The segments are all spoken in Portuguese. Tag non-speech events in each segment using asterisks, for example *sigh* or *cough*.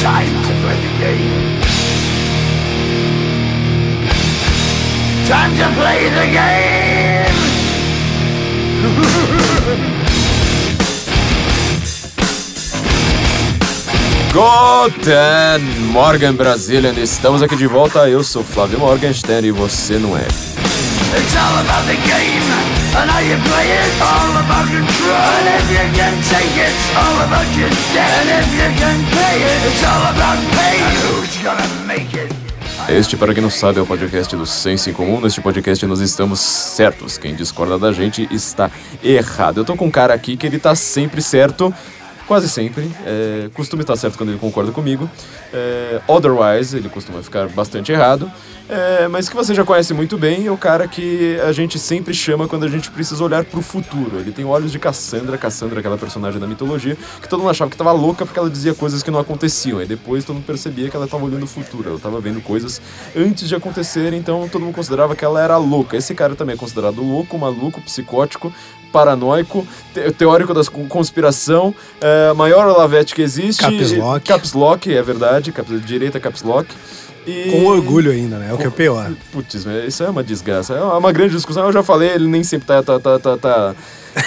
time to play the game. Time to play the game! Guten Morgan Brasília, estamos aqui de volta. Eu sou Flávio Morgenstern e você não é. It's all about the game and how you play it. All about control. And if you can take it, all about your debt. And if you can pay it, it's all about pain. And who's gonna make it? Este, para quem não sabe, é o podcast do Senso em Comum. Neste podcast nós estamos certos. Quem discorda da gente está errado. Eu tô com um cara aqui que ele tá sempre certo. Quase sempre. É, costuma estar certo quando ele concorda comigo. É, otherwise, ele costuma ficar bastante errado. É, mas que você já conhece muito bem, é o cara que a gente sempre chama quando a gente precisa olhar pro futuro. Ele tem olhos de Cassandra, Cassandra, aquela personagem da mitologia, que todo mundo achava que tava louca porque ela dizia coisas que não aconteciam. E depois todo mundo percebia que ela tava olhando o futuro, ela tava vendo coisas antes de acontecer, então todo mundo considerava que ela era louca. Esse cara também é considerado louco, maluco, psicótico, paranoico, te- teórico da conspiração, é, maior Olavete que existe. Caps Lock. Caps Lock, é verdade, direita Caps Lock. E... Com orgulho ainda, né? É o que é pior. Putz, isso é uma desgraça. É uma grande discussão. Eu já falei, ele nem sempre tá, tá, tá, tá, tá,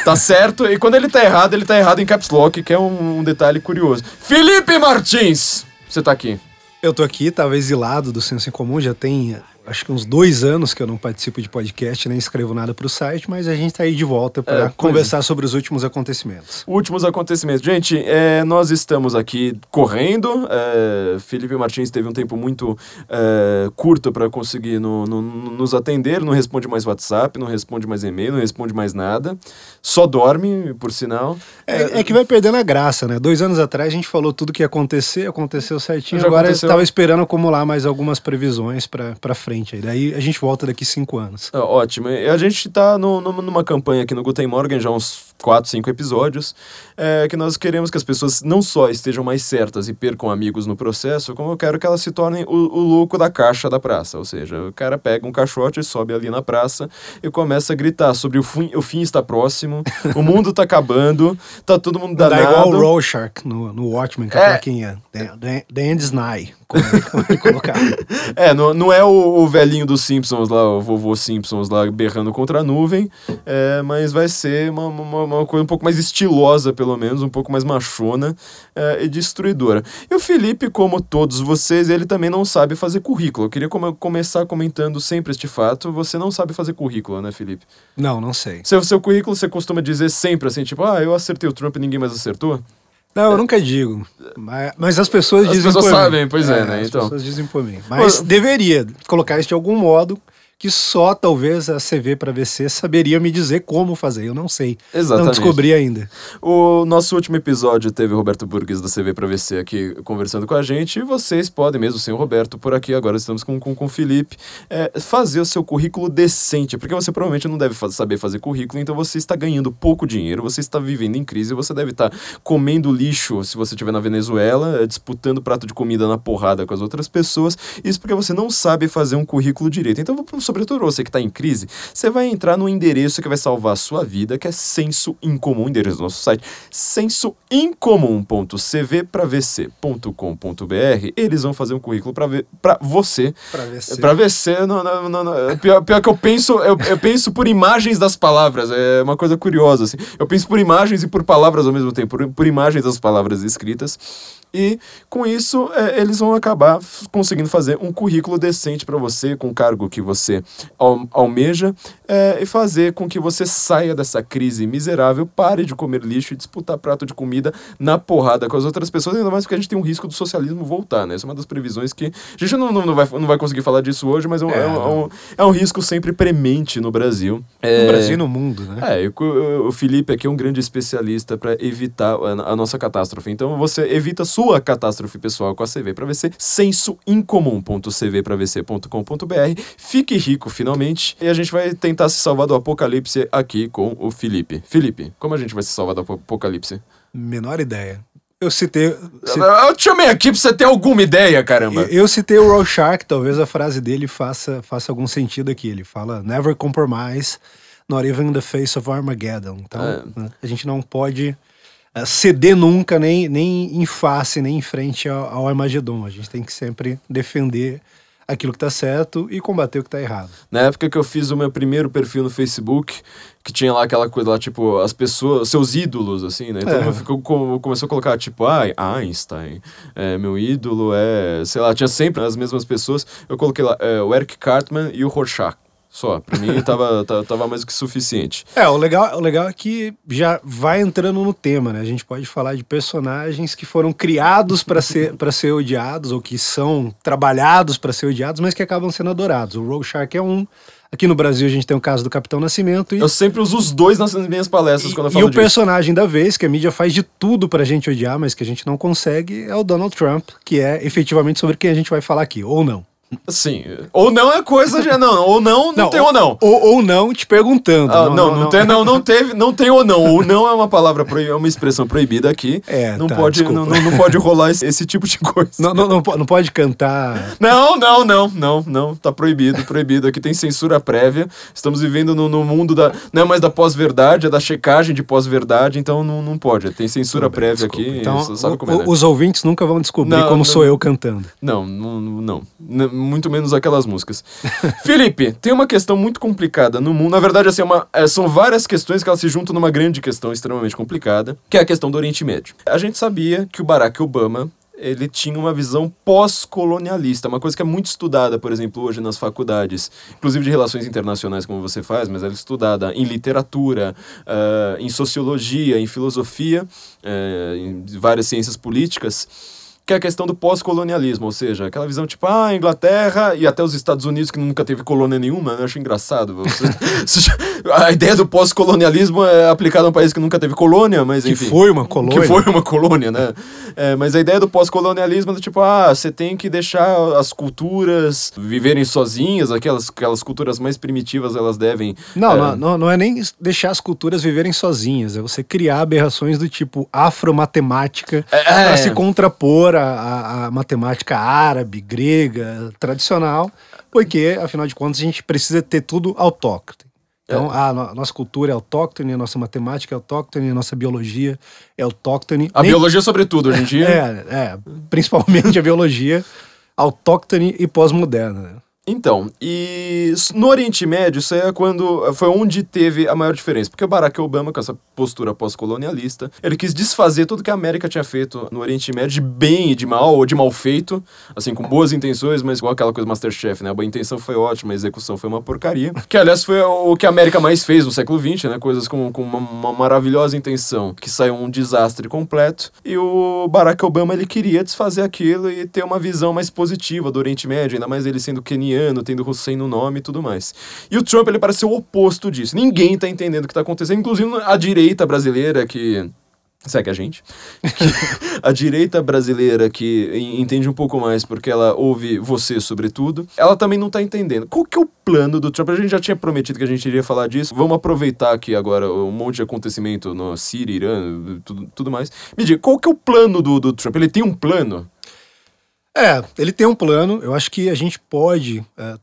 tá *laughs* certo. E quando ele tá errado, ele tá errado em caps lock, que é um, um detalhe curioso. Felipe Martins! Você tá aqui. Eu tô aqui, tava exilado do Senso em Comum, já tem acho que uns dois anos que eu não participo de podcast, nem escrevo nada pro site, mas a gente tá aí de volta para É, pois conversar sobre os últimos acontecimentos. Últimos acontecimentos. Gente, é, nós estamos aqui correndo. é, Felipe Martins teve um tempo muito é, curto para conseguir no- no- no- nos atender. Não responde mais WhatsApp, não responde mais e-mail, não responde mais nada. Só dorme, por sinal. É, é que vai perdendo a graça, né? Dois anos atrás a gente falou tudo que ia acontecer, aconteceu certinho. Já Agora aconteceu. eu tava esperando acumular mais algumas previsões pra pra frente. Aí daí a gente volta daqui cinco anos. Ah, Ótimo. E a gente está numa campanha aqui no Guten Morgen já uns 4, 5 episódios, é, que nós queremos que as pessoas não só estejam mais certas e percam amigos no processo, como eu quero que elas se tornem o, o louco da caixa da praça. Ou seja, o cara pega um caixote, sobe ali na praça e começa a gritar sobre o fim, o fim está próximo, o mundo está acabando, tá todo mundo Dá danado. igual o Rorschach no, no Watchmen, com a É. plaquinha. The, the, the end is nigh, como ele, como ele colocava. *laughs* É, não, não é o, o velhinho dos Simpsons lá, o vovô Simpsons lá berrando contra a nuvem, é, mas vai ser uma, uma, uma coisa um pouco mais estilosa, pelo menos, um pouco mais machona é, e destruidora. E o Felipe, como todos vocês, ele também não sabe fazer currículo. Eu queria come- começar comentando sempre este fato. Você não sabe fazer currículo, né, Felipe? Não, não sei. Seu, seu currículo você costuma dizer sempre assim, tipo, ah, eu acertei o Trump e ninguém mais acertou? Não, eu nunca digo. Mas, mas as pessoas As dizem pessoas por mim. sabem, pois é, né, As então. pessoas dizem por mim. Mas Pô, deveria colocar isso de algum modo que só talvez a CV para VC saberia me dizer como fazer. Eu não sei. Exatamente. Não descobri ainda. O nosso último episódio teve o Roberto Burgues da CV pra VC aqui conversando com a gente. E vocês podem, mesmo sem o Roberto por aqui, agora estamos com, com, com o Felipe, é, fazer o seu currículo decente. Porque você provavelmente não deve fa- saber fazer currículo, então você está ganhando pouco dinheiro, você está vivendo em crise, você deve estar comendo lixo se você estiver na Venezuela, é, disputando prato de comida na porrada com as outras pessoas. Isso porque você não sabe fazer um currículo direito. Então, sobretudo você que está em crise, você vai entrar no endereço que vai salvar a sua vida, que é Senso Incomum, endereço do nosso site, sensoincomum.cvpravc.com.br. Eles vão fazer um currículo para você. Pra VC. Pra VC, não, não, não, não. Pior, pior que eu penso, eu, eu penso por imagens das palavras. É uma coisa curiosa, assim. Eu penso por imagens e por palavras ao mesmo tempo, por, por imagens das palavras escritas. E com isso, é, eles vão acabar conseguindo fazer um currículo decente para você, com o cargo que você al- almeja, é, e fazer com que você saia dessa crise miserável, pare de comer lixo e disputar prato de comida na porrada com as outras pessoas, ainda mais porque a gente tem um risco do socialismo voltar, né? Essa é uma das previsões que. A gente não, não, não vai, não vai conseguir falar disso hoje, mas é um, É, é um- é um, é um risco sempre premente no Brasil. No Brasil e no mundo, né? é, e o, o Felipe aqui é um grande especialista para evitar a, a nossa catástrofe. Então você evita sua catástrofe pessoal com a CV para VC, sensoincomum.cvpravc.com.br. Fique rico finalmente e a gente vai tentar se salvar do apocalipse aqui com o Felipe. Felipe, como a gente vai se salvar do apo- apocalipse? Menor ideia. Eu citei. ci- Eu, te chamei aqui pra você ter alguma ideia, caramba. Eu citei o Rorschach, talvez a frase dele faça, faça algum sentido aqui. Ele fala, never compromise, not even in the face of Armageddon. Então, É. né, a gente não pode ceder nunca, nem, nem em face, nem em frente ao, ao Armagedon. A gente tem que sempre defender aquilo que tá certo e combater o que tá errado. Na época que eu fiz o meu primeiro perfil no Facebook, que tinha lá aquela coisa lá, tipo, as pessoas, seus ídolos, assim, né? Então É. eu ficou, co- começou a colocar, tipo, ah, Einstein, é, meu ídolo é, sei lá, tinha sempre as mesmas pessoas. Eu coloquei lá é, o Eric Cartman e o Rorschach. Só, pra mim tava, *laughs* ta- tava mais do que suficiente. É, o legal, o legal é que já vai entrando no tema, né? A gente pode falar de personagens que foram criados para ser, pra ser odiados, ou que são trabalhados para ser odiados, mas que acabam sendo adorados. O Rorschach é um. Aqui no Brasil a gente tem o caso do Capitão Nascimento e, Eu sempre uso os dois nas minhas palestras quando eu e falo o disso. personagem da vez, que a mídia faz de tudo pra gente odiar, mas que a gente não consegue, é o Donald Trump, que é efetivamente sobre quem a gente vai falar aqui, ou não. Sim, ou não é coisa de... Não, ou não, não, tem ou não. Ou, ou não te perguntando. Ah, não, não, tem, não, não teve, não tem ou não. Ou não é uma palavra proibida, é uma expressão proibida aqui. É, não tá, pode, não, não, não pode rolar esse, esse tipo de coisa. Não, não, não, não pode cantar Não, não, não, não, não. Tá proibido, proibido. Aqui tem censura prévia. Estamos vivendo no, no mundo da. Não é mais da pós-verdade, é da checagem de pós-verdade, então não, não pode. Tem censura prévia Desculpa. aqui. Então, o- como é, né? os ouvintes nunca vão descobrir Não, como não. sou eu cantando. Não, não, não, não. Muito menos aquelas músicas. *laughs* Felipe, tem uma questão muito complicada no mundo. Na verdade, assim, é uma- é, são várias questões que elas se juntam numa grande questão extremamente complicada, que é a questão do Oriente Médio. A gente sabia que o Barack Obama ele tinha uma visão pós-colonialista, uma coisa que é muito estudada, por exemplo, hoje nas faculdades, inclusive de relações internacionais, como você faz, mas ela é estudada em literatura, ah, em sociologia, em filosofia, eh, em várias ciências políticas que é a questão do pós-colonialismo, ou seja, aquela visão tipo, ah, a Inglaterra e até os Estados Unidos, que nunca teve colônia nenhuma, né? eu acho engraçado. Você, *laughs* a ideia do pós-colonialismo é aplicada a um país que nunca teve colônia, mas Que enfim. foi uma colônia. Que foi uma colônia, né? É, mas a ideia do pós-colonialismo é do tipo, ah, você tem que deixar as culturas viverem sozinhas, aquelas, aquelas culturas mais primitivas, elas devem... Não, é, não, não, é nem deixar as culturas viverem sozinhas, é você criar aberrações do tipo afromatemática É. para se contrapor à, à- à matemática árabe, grega, tradicional, porque, afinal de contas, a gente precisa ter tudo autóctone. Então, a no- nossa cultura é autóctone, a nossa matemática é autóctone, a nossa biologia é autóctone. A Nem- biologia, sobretudo, hoje em dia... É, é, principalmente a biologia autóctone e pós-moderna. Então, e no Oriente Médio, isso é quando foi onde teve a maior diferença, porque o Barack Obama, com essa postura pós-colonialista, ele quis desfazer tudo que a América tinha feito no Oriente Médio de bem e de mal, ou de mal feito, assim, com boas intenções, mas igual aquela coisa Masterchef, né? A boa intenção foi ótima, a execução foi uma porcaria. Que, aliás, foi o que a América mais fez no século XX, né? Coisas com, com uma, uma maravilhosa intenção, que saiu um desastre completo. E o Barack Obama, ele queria desfazer aquilo e ter uma visão mais positiva do Oriente Médio, ainda mais ele sendo keniano, tendo Hussein no nome e tudo mais. E o Trump, ele parece ser o oposto disso. Ninguém tá entendendo o que tá acontecendo, inclusive a direita brasileira que segue a gente. *laughs* A direita brasileira que en- entende um pouco mais porque ela ouve você sobretudo, ela também não tá entendendo. Qual que é o plano do Trump? A gente já tinha prometido que a gente iria falar disso. Vamos aproveitar aqui agora um monte de acontecimento no Síria, Irã, tudo, tudo mais. Me diga, qual que é o plano do, do Trump? Ele tem um plano? É, ele tem um plano. Eu acho que a gente pode é,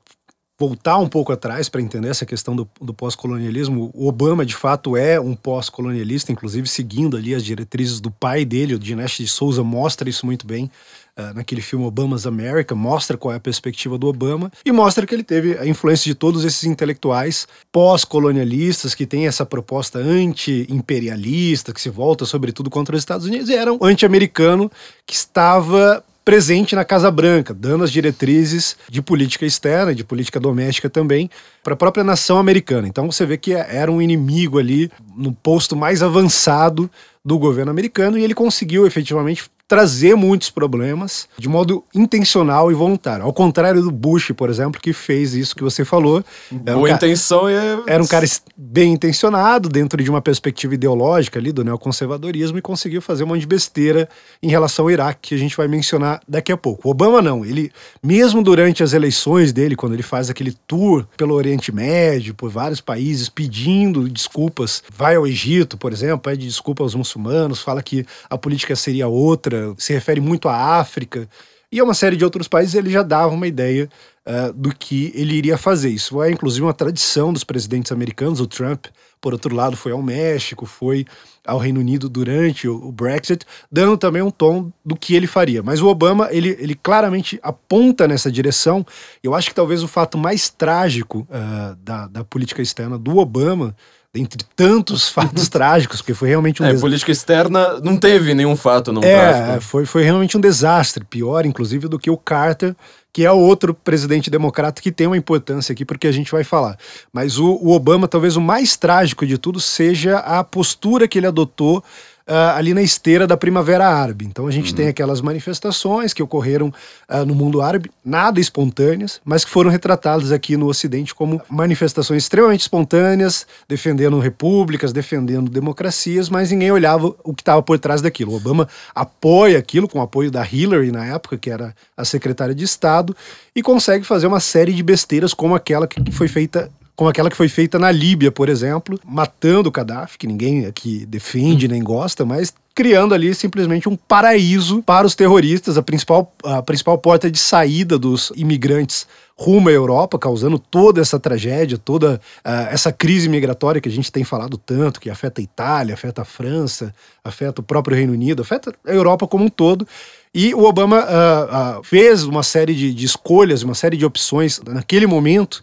voltar um pouco atrás para entender essa questão do, do pós-colonialismo. O Obama, de fato, é um pós-colonialista, inclusive seguindo ali as diretrizes do pai dele, o Dinesh de Souza mostra isso muito bem. é, naquele filme Obama's America, mostra qual é a perspectiva do Obama e mostra que ele teve a influência de todos esses intelectuais pós-colonialistas que têm essa proposta anti-imperialista, que se volta sobretudo contra os Estados Unidos, e era um anti-americano que estava presente na Casa Branca, dando as diretrizes de política externa, de política doméstica também, para a própria nação americana. Então você vê que era um inimigo ali no posto mais avançado do governo americano e ele conseguiu efetivamente trazer muitos problemas de modo intencional e voluntário. Ao contrário do Bush, por exemplo, que fez isso que você falou. Era um Boa ca- intenção é. era um cara bem intencionado, dentro de uma perspectiva ideológica ali do neoconservadorismo, e conseguiu fazer um monte de besteira em relação ao Iraque, que a gente vai mencionar daqui a pouco. O Obama não, ele, mesmo durante as eleições dele, quando ele faz aquele tour pelo Oriente Médio, por vários países, pedindo desculpas, vai ao Egito, por exemplo, pede desculpa aos muçulmanos, fala que a política seria outra, se refere muito à África. E a uma série de outros países ele já dava uma ideia uh, do que ele iria fazer. Isso é inclusive uma tradição dos presidentes americanos. O Trump, por outro lado, foi ao México, foi ao Reino Unido durante o, o Brexit, dando também um tom do que ele faria. Mas o Obama, ele, ele claramente aponta nessa direção. Eu acho que talvez o fato mais trágico uh, da, da política externa do Obama dentre tantos fatos trágicos, porque foi realmente um é, política externa não teve nenhum fato não é, trágico. Foi, foi realmente um desastre, pior inclusive do que o Carter, que é outro presidente democrata que tem uma importância aqui, porque a gente vai falar. Mas o, o Obama, talvez o mais trágico de tudo, seja a postura que ele adotou uh, ali na esteira da Primavera Árabe. Então a gente uhum. tem aquelas manifestações que ocorreram uh, no mundo árabe, nada espontâneas, mas que foram retratadas aqui no Ocidente como manifestações extremamente espontâneas, defendendo repúblicas, defendendo democracias, mas ninguém olhava o que estava por trás daquilo. O Obama apoia aquilo com o apoio da Hillary na época, que era a secretária de Estado, e consegue fazer uma série de besteiras como aquela que foi feita como aquela que foi feita na Líbia, por exemplo, matando o Gaddafi, que ninguém aqui defende nem gosta, mas criando ali simplesmente um paraíso para os terroristas, a principal, a principal porta de saída dos imigrantes rumo à Europa, causando toda essa tragédia, toda uh, essa crise migratória que a gente tem falado tanto, que afeta a Itália, afeta a França, afeta o próprio Reino Unido, afeta a Europa como um todo. E o Obama uh, uh, fez uma série de, de escolhas, uma série de opções naquele momento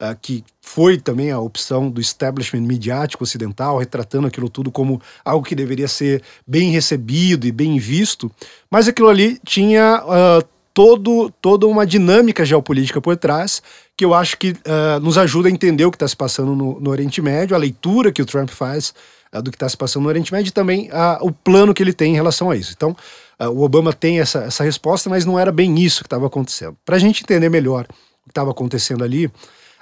uh, que foi também a opção do establishment midiático ocidental, retratando aquilo tudo como algo que deveria ser bem recebido e bem visto, mas aquilo ali tinha uh, todo, toda uma dinâmica geopolítica por trás que eu acho que uh, nos ajuda a entender o que está se passando no, no, Oriente Médio, a leitura que o Trump faz do que está se passando no Oriente Médio e também o plano que ele tem em relação a isso. Então, o Obama tem essa, essa resposta, mas não era bem isso que estava acontecendo. Para a gente entender melhor o que estava acontecendo ali,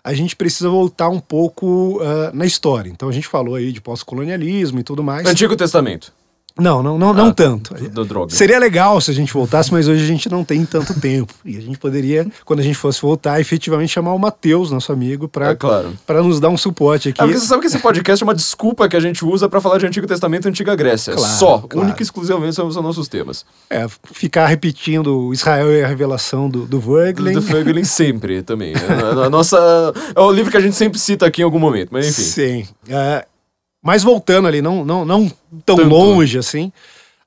a gente precisa voltar um pouco uh, na história. Então a gente falou aí de pós-colonialismo e tudo mais. Antigo Testamento. Não, não, não, ah, não tanto. Do droga. Seria legal se a gente voltasse, mas hoje a gente não tem tanto *laughs* tempo. E a gente poderia, quando a gente fosse voltar, efetivamente chamar o Matheus, nosso amigo, para é claro. nos dar um suporte aqui. Ah, você sabe que esse podcast é uma desculpa que a gente usa para falar de Antigo Testamento e Antiga Grécia. Claro, Só. Claro. Única e exclusivamente são os nossos temas. É, ficar repetindo Israel e a revelação do, do Voegelin. Do, do sempre também. É, a nossa, é o livro que a gente sempre cita aqui em algum momento, mas enfim. Sim. Uh, mas voltando ali, não, não, não tão Tanto. longe assim,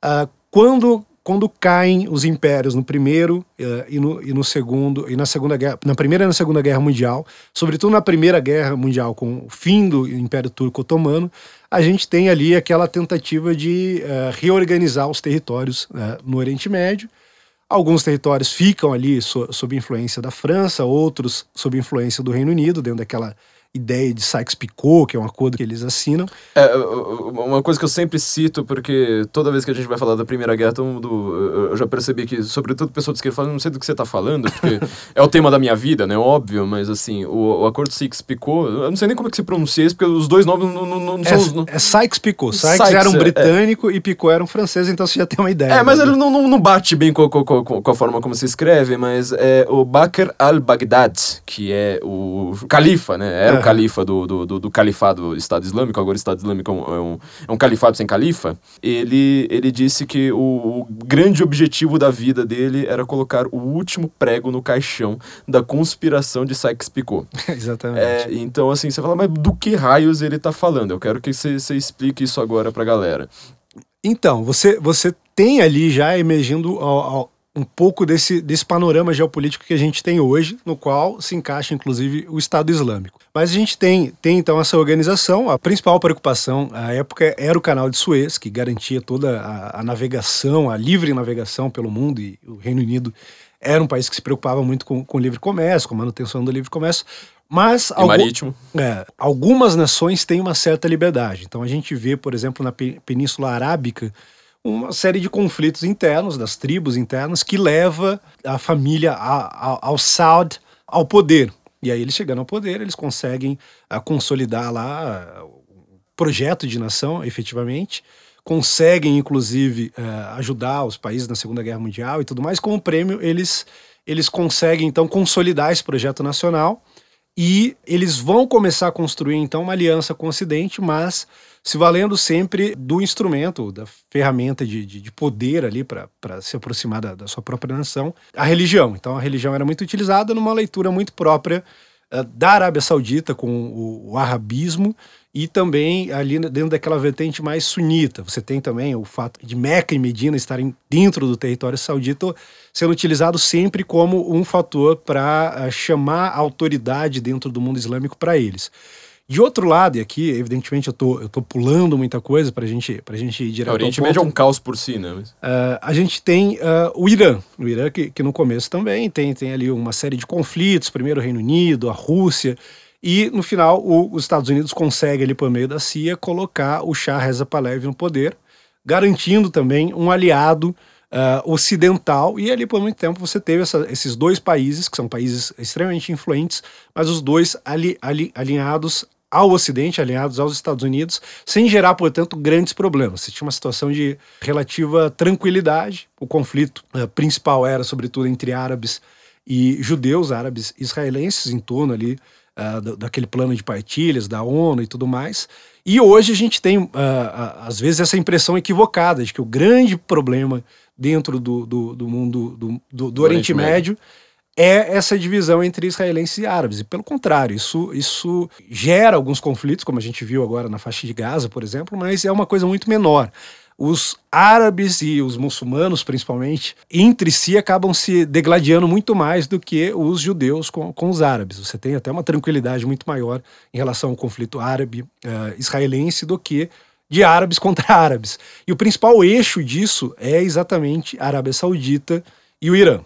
uh, quando, quando caem os impérios no primeiro uh, e, no, e no segundo, e na segunda guerra, na primeira e na segunda guerra mundial, sobretudo na primeira guerra mundial, com o fim do Império Turco Otomano, a gente tem ali aquela tentativa de uh, reorganizar os territórios no Oriente Médio. Alguns territórios ficam ali so, sob influência da França, outros sob influência do Reino Unido, dentro daquela ideia de Sykes-Picot, que é um acordo que eles assinam. É, uma coisa que eu sempre cito, porque toda vez que a gente vai falar da Primeira Guerra, todo mundo, eu já percebi que, sobretudo pessoas de esquerda falam, não sei do que você está falando, porque *laughs* é o tema da minha vida, né, óbvio, mas assim, o, o acordo Sykes-Picot, eu não sei nem como é que se pronuncia isso, porque os dois nomes não, não, não é, são... Não... É Sykes-Picot, Sykes, Sykes era um é, britânico é. e Picot era um francês, então você já tem uma ideia. É, mas né? ele não, não, bate bem com, com, com, com, a forma como se escreve, mas é o Bakr al-Baghdad, que é o califa, né, era o califa do, do do, do, califado Estado Islâmico, agora o Estado Islâmico é um, é um, é um califado sem califa, ele, ele disse que o, o, grande objetivo da vida dele era colocar o último prego no caixão da conspiração de Sykes-Picot. *laughs* Exatamente. É, então, assim, você fala, mas do que raios ele está falando? Eu quero que você, você explique isso agora para a galera. Então, você, você tem ali já emergindo ao, ao, um pouco desse, desse panorama geopolítico que a gente tem hoje, no qual se encaixa inclusive o Estado Islâmico. Mas a gente tem, tem então essa organização, a principal preocupação à época era o canal de Suez, que garantia toda a, a navegação, a livre navegação pelo mundo, e o Reino Unido era um país que se preocupava muito com, com o livre comércio, com a manutenção do livre comércio, mas algum, marítimo. É, algumas nações têm uma certa liberdade. Então a gente vê, por exemplo, na Península Arábica, uma série de conflitos internos, das tribos internas, que leva a família a, a, ao Saud ao poder. E aí eles chegando ao poder, eles conseguem a, ah, consolidar lá o projeto de nação, efetivamente, conseguem inclusive uh, ajudar os países na Segunda Guerra Mundial e tudo mais. Como prêmio, eles, eles conseguem então consolidar esse projeto nacional e eles vão começar a construir então uma aliança com o Ocidente, mas se valendo sempre do instrumento, da ferramenta de, de, de poder ali para se aproximar da, da, sua própria nação, a religião. Então a religião era muito utilizada numa leitura muito própria uh, da Arábia Saudita com o, o arabismo e também ali dentro daquela vertente mais sunita. Você tem também o fato de Meca e Medina estarem dentro do território saudita, sendo utilizado sempre como um fator para uh, chamar a autoridade dentro do mundo islâmico para eles. De outro lado, e aqui, evidentemente, eu tô, eu tô pulando muita coisa para gente, a gente ir direto O Oriente Médio é um caos por si, né? Mas... Uh, a gente tem uh, o Irã. O Irã que, que no começo também tem, tem ali uma série de conflitos. Primeiro o Reino Unido, a Rússia. E no final, o, os Estados Unidos conseguem, ali por meio da CIA, colocar o Shah Reza Pahlavi no poder, garantindo também um aliado uh, ocidental. E ali por muito tempo você teve essa, esses dois países, que são países extremamente influentes, mas os dois ali, ali, alinhados ao Ocidente, alinhados aos Estados Unidos, sem gerar, portanto, grandes problemas. Você tinha uma situação de relativa tranquilidade. O conflito uh, principal era, sobretudo, entre árabes e judeus, árabes israelenses, em torno ali uh, daquele plano de partilhas da ONU e tudo mais. E hoje a gente tem, uh, às vezes, essa impressão equivocada de que o grande problema dentro do, do, do mundo do, do, do Oriente, Oriente Médio, Médio é essa divisão entre israelenses e árabes. E pelo contrário, isso, isso gera alguns conflitos, como a gente viu agora na faixa de Gaza, por exemplo, mas é uma coisa muito menor os árabes e os muçulmanos, principalmente, entre si acabam se degladiando muito mais do que os judeus com, com os árabes. Você tem até uma tranquilidade muito maior em relação ao conflito árabe-israelense uh, do que de árabes *laughs* contra árabes. E o principal eixo disso é exatamente a Arábia Saudita e o Irã.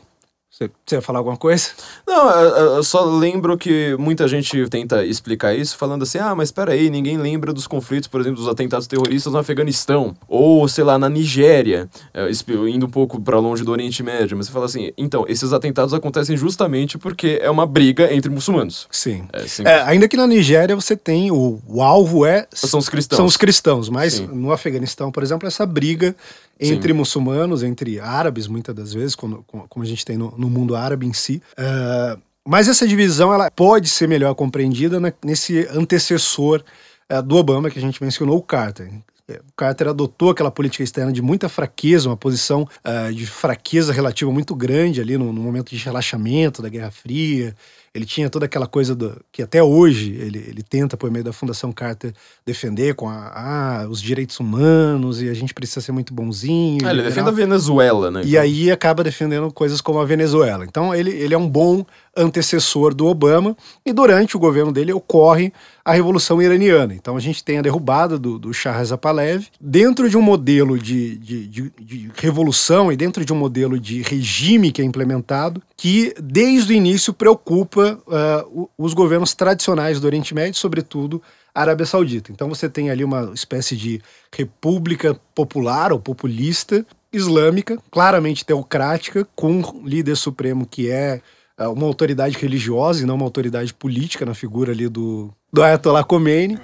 Você ia falar alguma coisa? Não, eu só lembro que muita gente tenta explicar isso falando assim: ah, mas peraí, ninguém lembra dos conflitos, por exemplo, dos atentados terroristas no Afeganistão, ou sei lá, na Nigéria, é, indo um pouco para longe do Oriente Médio. Mas você fala assim: então, esses atentados acontecem justamente porque é uma briga entre muçulmanos. Sim. É, é, ainda que na Nigéria você tem, o, o alvo é. São os cristãos. São os cristãos, mas Sim. no Afeganistão, por exemplo, essa briga entre Sim. muçulmanos, entre árabes, muitas das vezes, como, como a gente tem no, no mundo árabe em si. Uh, mas essa divisão ela pode ser melhor compreendida na, nesse antecessor uh, do Obama que a gente mencionou, o Carter. O Carter adotou aquela política externa de muita fraqueza, uma posição uh, de fraqueza relativa muito grande ali no, no momento de relaxamento da Guerra Fria, ele tinha toda aquela coisa do, que até hoje ele, ele tenta, por meio da Fundação Carter, defender com a, ah, os direitos humanos e a gente precisa ser muito bonzinho. Ah, ele defende a Venezuela, né? E aí acaba defendendo coisas como a Venezuela. Então ele, ele é um bom antecessor do Obama e durante o governo dele ocorre a Revolução Iraniana. Então a gente tem a derrubada do, do Shah Reza Pahlavi dentro de um modelo de, de, de, de revolução e dentro de um modelo de regime que é implementado que desde o início preocupa uh, os governos tradicionais do Oriente Médio, sobretudo a Arábia Saudita. Então você tem ali uma espécie de república popular ou populista islâmica, claramente teocrática, com um líder supremo que é é, uma autoridade religiosa e não uma autoridade política na figura ali do, do Ayatollah Khomeini.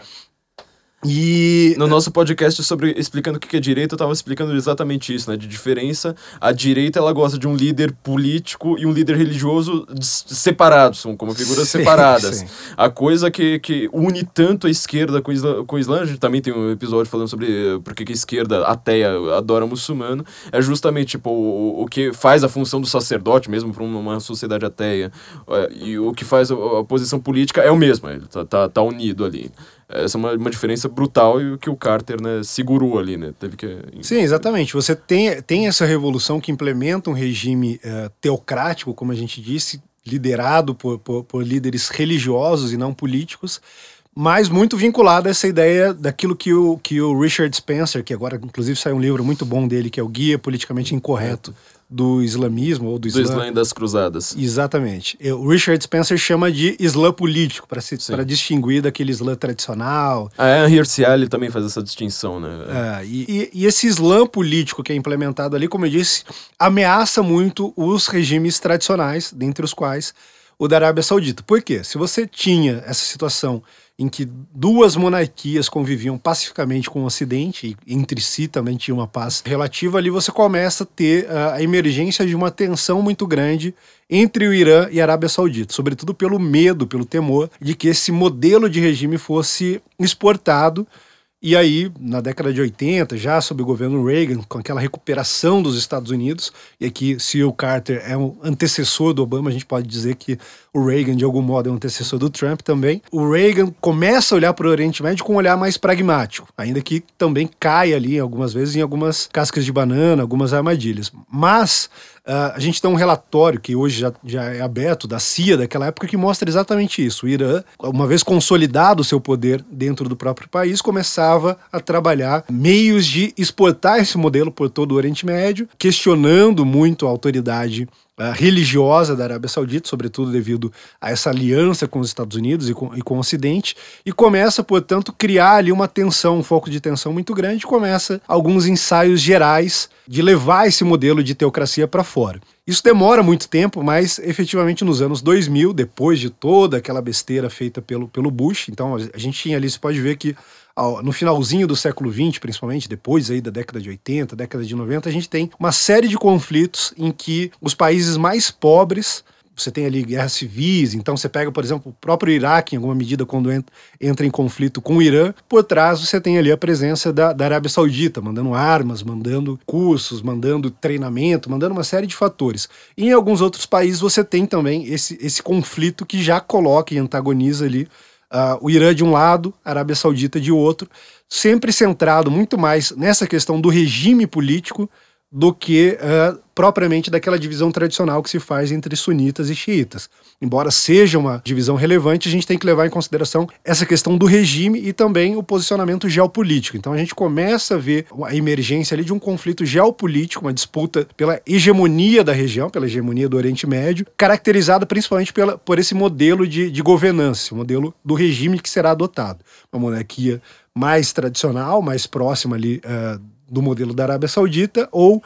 E no nosso podcast sobre explicando o que é direita, eu estava explicando exatamente isso, né? De diferença, a direita ela gosta de um líder político e um líder religioso separados, são como figuras sim, separadas. Sim. A coisa que, que une tanto a esquerda com o, Islã, com o Islã, a gente também tem um episódio falando sobre eh, por que a esquerda ateia adora muçulmano, é justamente tipo o, o que faz a função do sacerdote mesmo para uma sociedade ateia é, e o que faz a, a, posição política é o mesmo, ele tá, tá, tá unido ali essa é uma, uma diferença brutal e que o Carter né, segurou ali, né? Teve que... Sim, exatamente. Você tem, tem essa revolução que implementa um regime uh, teocrático, como a gente disse, liderado por, por, por líderes religiosos e não políticos, mas muito vinculado a essa ideia daquilo que o, que o Richard Spencer, que agora inclusive saiu um livro muito bom dele, que é o Guia Politicamente Incorreto, do islamismo ou do. Do Islã e das cruzadas. Exatamente. O Richard Spencer chama de Islã político, para distinguir daquele Islã tradicional. A Anne Hirciali também faz essa distinção, né? É, e, e, esse Islã político que é implementado ali, como eu disse, ameaça muito os regimes tradicionais, dentre os quais o da Arábia Saudita. Por quê? Se você tinha essa situação em que duas monarquias conviviam pacificamente com o Ocidente, e entre si também tinha uma paz relativa, ali você começa a ter uh, a emergência de uma tensão muito grande entre o Irã e a Arábia Saudita, sobretudo pelo medo, pelo temor de que esse modelo de regime fosse exportado e aí, na década de 80, já sob o governo Reagan, com aquela recuperação dos Estados Unidos, e aqui, se o Carter é um antecessor do Obama, a gente pode dizer que o Reagan, de algum modo, é um antecessor do Trump também. O Reagan começa a olhar para o Oriente Médio com um olhar mais pragmático, ainda que também cai ali, algumas vezes, em algumas cascas de banana, algumas armadilhas. Mas Uh, a gente tem um relatório que hoje já, já é aberto da CIA daquela época que mostra exatamente isso. O Irã, uma vez consolidado o seu poder dentro do próprio país, começava a trabalhar meios de exportar esse modelo por todo o Oriente Médio, questionando muito a autoridade religiosa da Arábia Saudita, sobretudo devido a essa aliança com os Estados Unidos e com, e com o Ocidente, e começa, portanto, criar ali uma tensão, um foco de tensão muito grande, começa alguns ensaios gerais de levar esse modelo de teocracia para fora. Isso demora muito tempo, mas efetivamente nos anos 2000, depois de toda aquela besteira feita pelo, pelo Bush, então a gente tinha ali, você pode ver que no finalzinho do século XX, principalmente, depois aí da década de 80, década de 90, a gente tem uma série de conflitos em que os países mais pobres você tem ali guerras civis, então você pega, por exemplo, o próprio Iraque, em alguma medida, quando entra em conflito com o Irã, por trás você tem ali a presença da, da Arábia Saudita, mandando armas, mandando cursos, mandando treinamento, mandando uma série de fatores. E em alguns outros países você tem também esse, esse conflito que já coloca e antagoniza ali Uh, o Irã de um lado, a Arábia Saudita de outro, sempre centrado muito mais nessa questão do regime político do que uh, propriamente daquela divisão tradicional que se faz entre sunitas e xiitas. Embora seja uma divisão relevante, a gente tem que levar em consideração essa questão do regime e também o posicionamento geopolítico. Então a gente começa a ver a emergência ali de um conflito geopolítico, uma disputa pela hegemonia da região, pela hegemonia do Oriente Médio, caracterizada principalmente pela, por esse modelo de, de governança, o modelo do regime que será adotado. Uma monarquia mais tradicional, mais próxima ali uh, do modelo da Arábia Saudita, ou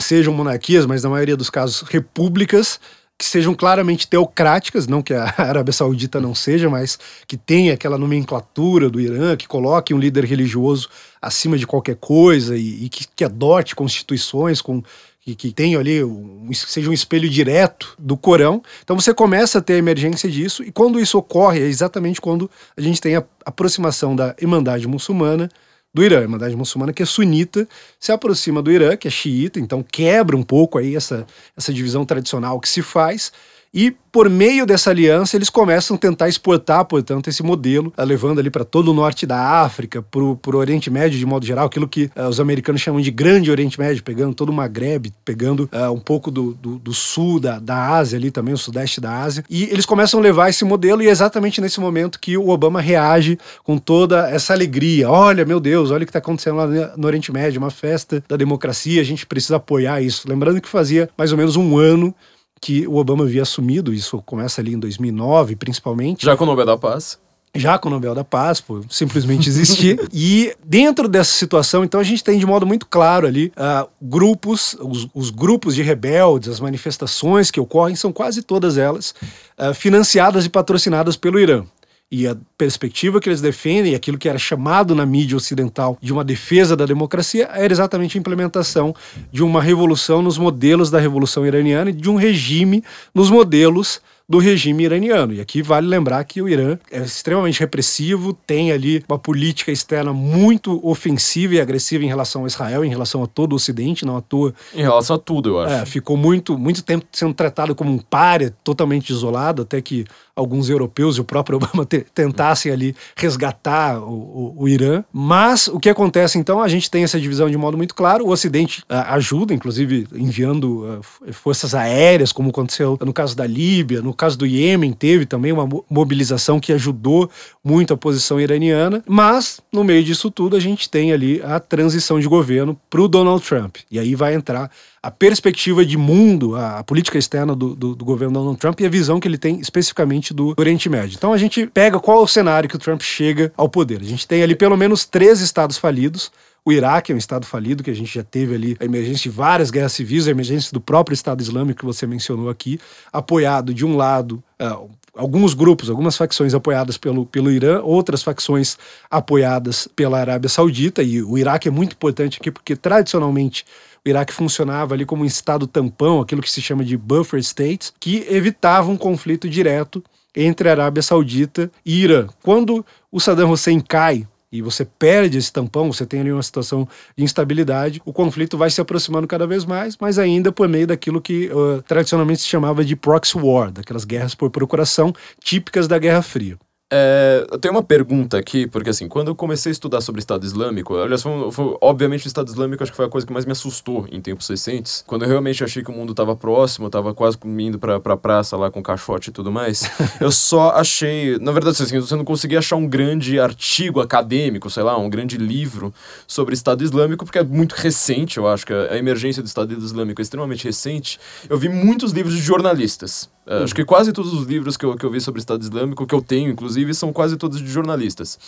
sejam monarquias, mas na maioria dos casos repúblicas, que sejam claramente teocráticas, não que a *laughs* Arábia Saudita não seja, mas que tenha aquela nomenclatura do Irã, que coloque um líder religioso acima de qualquer coisa e, e que, que, adote constituições com que, que tenham ali, um, seja um espelho direto do Corão. Então você começa a ter a emergência disso, e quando isso ocorre, é exatamente quando a gente tem a aproximação da Irmandade Muçulmana do Irã. A Irmandade Muçulmana, que é sunita, se aproxima do Irã, que é xiita, então quebra um pouco aí essa, essa divisão tradicional que se faz e por meio dessa aliança eles começam a tentar exportar, portanto, esse modelo, uh, levando ali para todo o norte da África, para o Oriente Médio de modo geral, aquilo que uh, os americanos chamam de Grande Oriente Médio, pegando todo o Maghreb, pegando uh, um pouco do, do, do, sul da, da Ásia ali também, o sudeste da Ásia, e eles começam a levar esse modelo e é exatamente nesse momento que o Obama reage com toda essa alegria. Olha, meu Deus, olha o que está acontecendo lá no Oriente Médio, uma festa da democracia, a gente precisa apoiar isso. Lembrando que fazia mais ou menos um ano que o Obama havia assumido, isso começa ali em 2009, principalmente. Já com o Nobel da Paz já com o Nobel da Paz, por simplesmente existir. *laughs* e dentro dessa situação, então, a gente tem de modo muito claro ali uh, grupos, os, os, grupos de rebeldes, as manifestações que ocorrem, são quase todas elas uh, financiadas e patrocinadas pelo Irã e a perspectiva que eles defendem, aquilo que era chamado na mídia ocidental de uma defesa da democracia, era exatamente a implementação de uma revolução nos modelos da revolução iraniana e de um regime nos modelos do regime iraniano. E aqui vale lembrar que o Irã é extremamente repressivo, tem ali uma política externa muito ofensiva e agressiva em relação a Israel, em relação a todo o Ocidente, não à toa. Em relação a tudo, eu acho. É, ficou muito, muito tempo sendo tratado como um páreo, totalmente isolado, até que alguns europeus e o próprio *laughs* Obama te, tentassem ali resgatar o, o, o, Irã. Mas o que acontece então? A gente tem essa divisão de modo muito claro. O Ocidente uh, ajuda, inclusive enviando uh, forças aéreas, como aconteceu no caso da Líbia, no caso do Iêmen, teve também uma mobilização que ajudou muito a posição iraniana. Mas no meio disso tudo, a gente tem ali a transição de governo para o Donald Trump. E aí vai entrar a perspectiva de mundo, a, a política externa do, do, do, governo Donald Trump e a visão que ele tem especificamente do Oriente Médio. Então a gente pega qual é o cenário que o Trump chega ao poder. A gente tem ali pelo menos três estados falidos. O Iraque é um Estado falido, que a gente já teve ali a emergência de várias guerras civis, a emergência do próprio Estado Islâmico que você mencionou aqui, apoiado de um lado. Uh, alguns grupos, algumas facções apoiadas pelo, pelo Irã, outras facções apoiadas pela Arábia Saudita, e o Iraque é muito importante aqui porque tradicionalmente o Iraque funcionava ali como um estado tampão, aquilo que se chama de buffer states, que evitava um conflito direto entre a Arábia Saudita e Irã. Quando o Saddam Hussein cai e você perde esse tampão, você tem ali uma situação de instabilidade, o conflito vai se aproximando cada vez mais, mas ainda por meio daquilo que uh, tradicionalmente se chamava de proxy war, daquelas guerras por procuração típicas da Guerra Fria. É, eu tenho uma pergunta aqui, porque assim, quando eu comecei a estudar sobre o Estado Islâmico, aliás, foi, foi, obviamente o Estado Islâmico acho que foi a coisa que mais me assustou em tempos recentes. Quando eu realmente achei que o mundo estava próximo, estava quase indo pra, pra praça lá com caixote e tudo mais, *laughs* eu só achei. Na verdade, assim, você não conseguia achar um grande artigo acadêmico, sei lá, um grande livro sobre Estado Islâmico, porque é muito recente, eu acho que a emergência do Estado Islâmico é extremamente recente. Eu vi muitos livros de jornalistas. Uhum. Acho que quase todos os livros que eu, que eu vi sobre Estado Islâmico, que eu tenho, inclusive, são quase todos de jornalistas.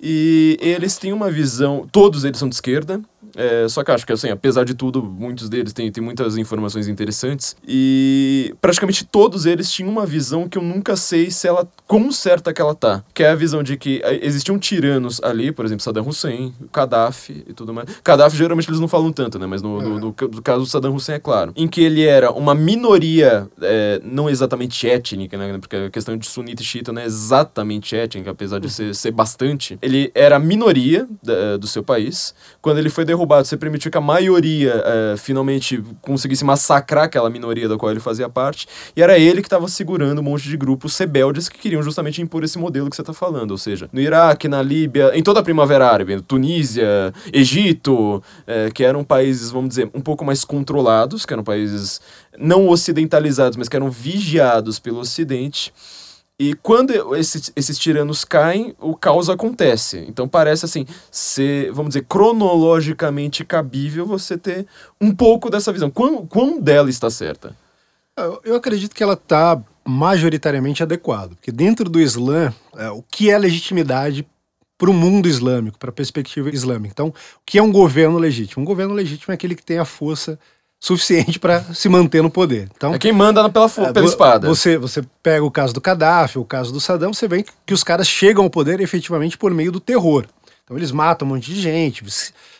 E eles têm uma visão, todos eles são de esquerda, é, só que acho que, assim, apesar de tudo, muitos deles têm, têm muitas informações interessantes. E praticamente todos eles tinham uma visão que eu nunca sei se ela, quão certa que ela tá. Que é a visão de que é, existiam tiranos ali, por exemplo, Saddam Hussein, Gaddafi e tudo mais. Gaddafi, geralmente, eles não falam tanto, né? Mas no, no, no, no caso do Saddam Hussein, é claro. Em que ele era uma minoria, é, não exatamente étnica, né? Porque a questão de sunita e xiita não é exatamente étnica, apesar de ser, ser bastante. Ele era a minoria da, do seu país. Quando ele foi derrubado derrubado, você permitiu que a maioria é, finalmente conseguisse massacrar aquela minoria da qual ele fazia parte, e era ele que estava segurando um monte de grupos rebeldes que queriam justamente impor esse modelo que você está falando, ou seja, no Iraque, na Líbia, em toda a Primavera Árabe, Tunísia, Egito, é, que eram países, vamos dizer, um pouco mais controlados, que eram países não ocidentalizados, mas que eram vigiados pelo Ocidente. E quando esses, esses tiranos caem, o caos acontece. Então parece assim, ser, vamos dizer, cronologicamente cabível você ter um pouco dessa visão. Quão, quão dela está certa? Eu acredito que ela está majoritariamente adequada. Porque dentro do Islã, é, o que é legitimidade para o mundo islâmico, para a perspectiva islâmica? Então, o que é um governo legítimo? Um governo legítimo é aquele que tem a força suficiente para se manter no poder. Então, é quem manda pela, é, pela espada. Você, você pega o caso do Gaddafi, o caso do Saddam, você vê que os caras chegam ao poder efetivamente por meio do terror. Então eles matam um monte de gente,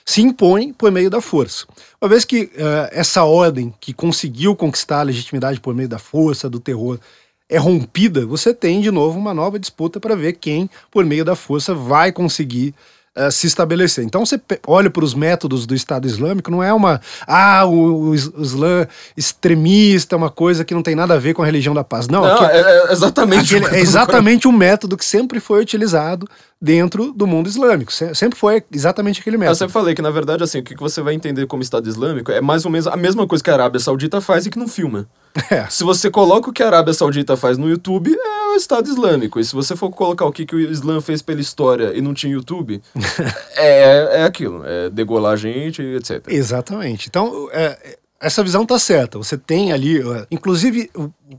se impõem por meio da força. Uma vez que uh, essa ordem que conseguiu conquistar a legitimidade por meio da força, do terror, é rompida, você tem de novo uma nova disputa para ver quem, por meio da força, vai conseguir uh, se estabelecer. Então você olha para os métodos do Estado Islâmico, não é uma. Ah, o, o Islã extremista, uma coisa que não tem nada a ver com a religião da paz. Não, não aquele, é, é exatamente aquele, É exatamente o método que sempre foi utilizado dentro do mundo islâmico. Sempre foi exatamente aquele método. Eu sempre falei que, na verdade, assim, o que você vai entender como Estado Islâmico é mais ou menos a mesma coisa que a Arábia Saudita faz e que não filma. *laughs* É. Se você coloca o que a Arábia Saudita faz no YouTube, é o Estado Islâmico. E se você for colocar o que, que o Islã fez pela história e não tinha YouTube, *laughs* é, é aquilo. É degolar a gente, etc. Exatamente. Então, é, essa visão tá certa. Você tem ali, inclusive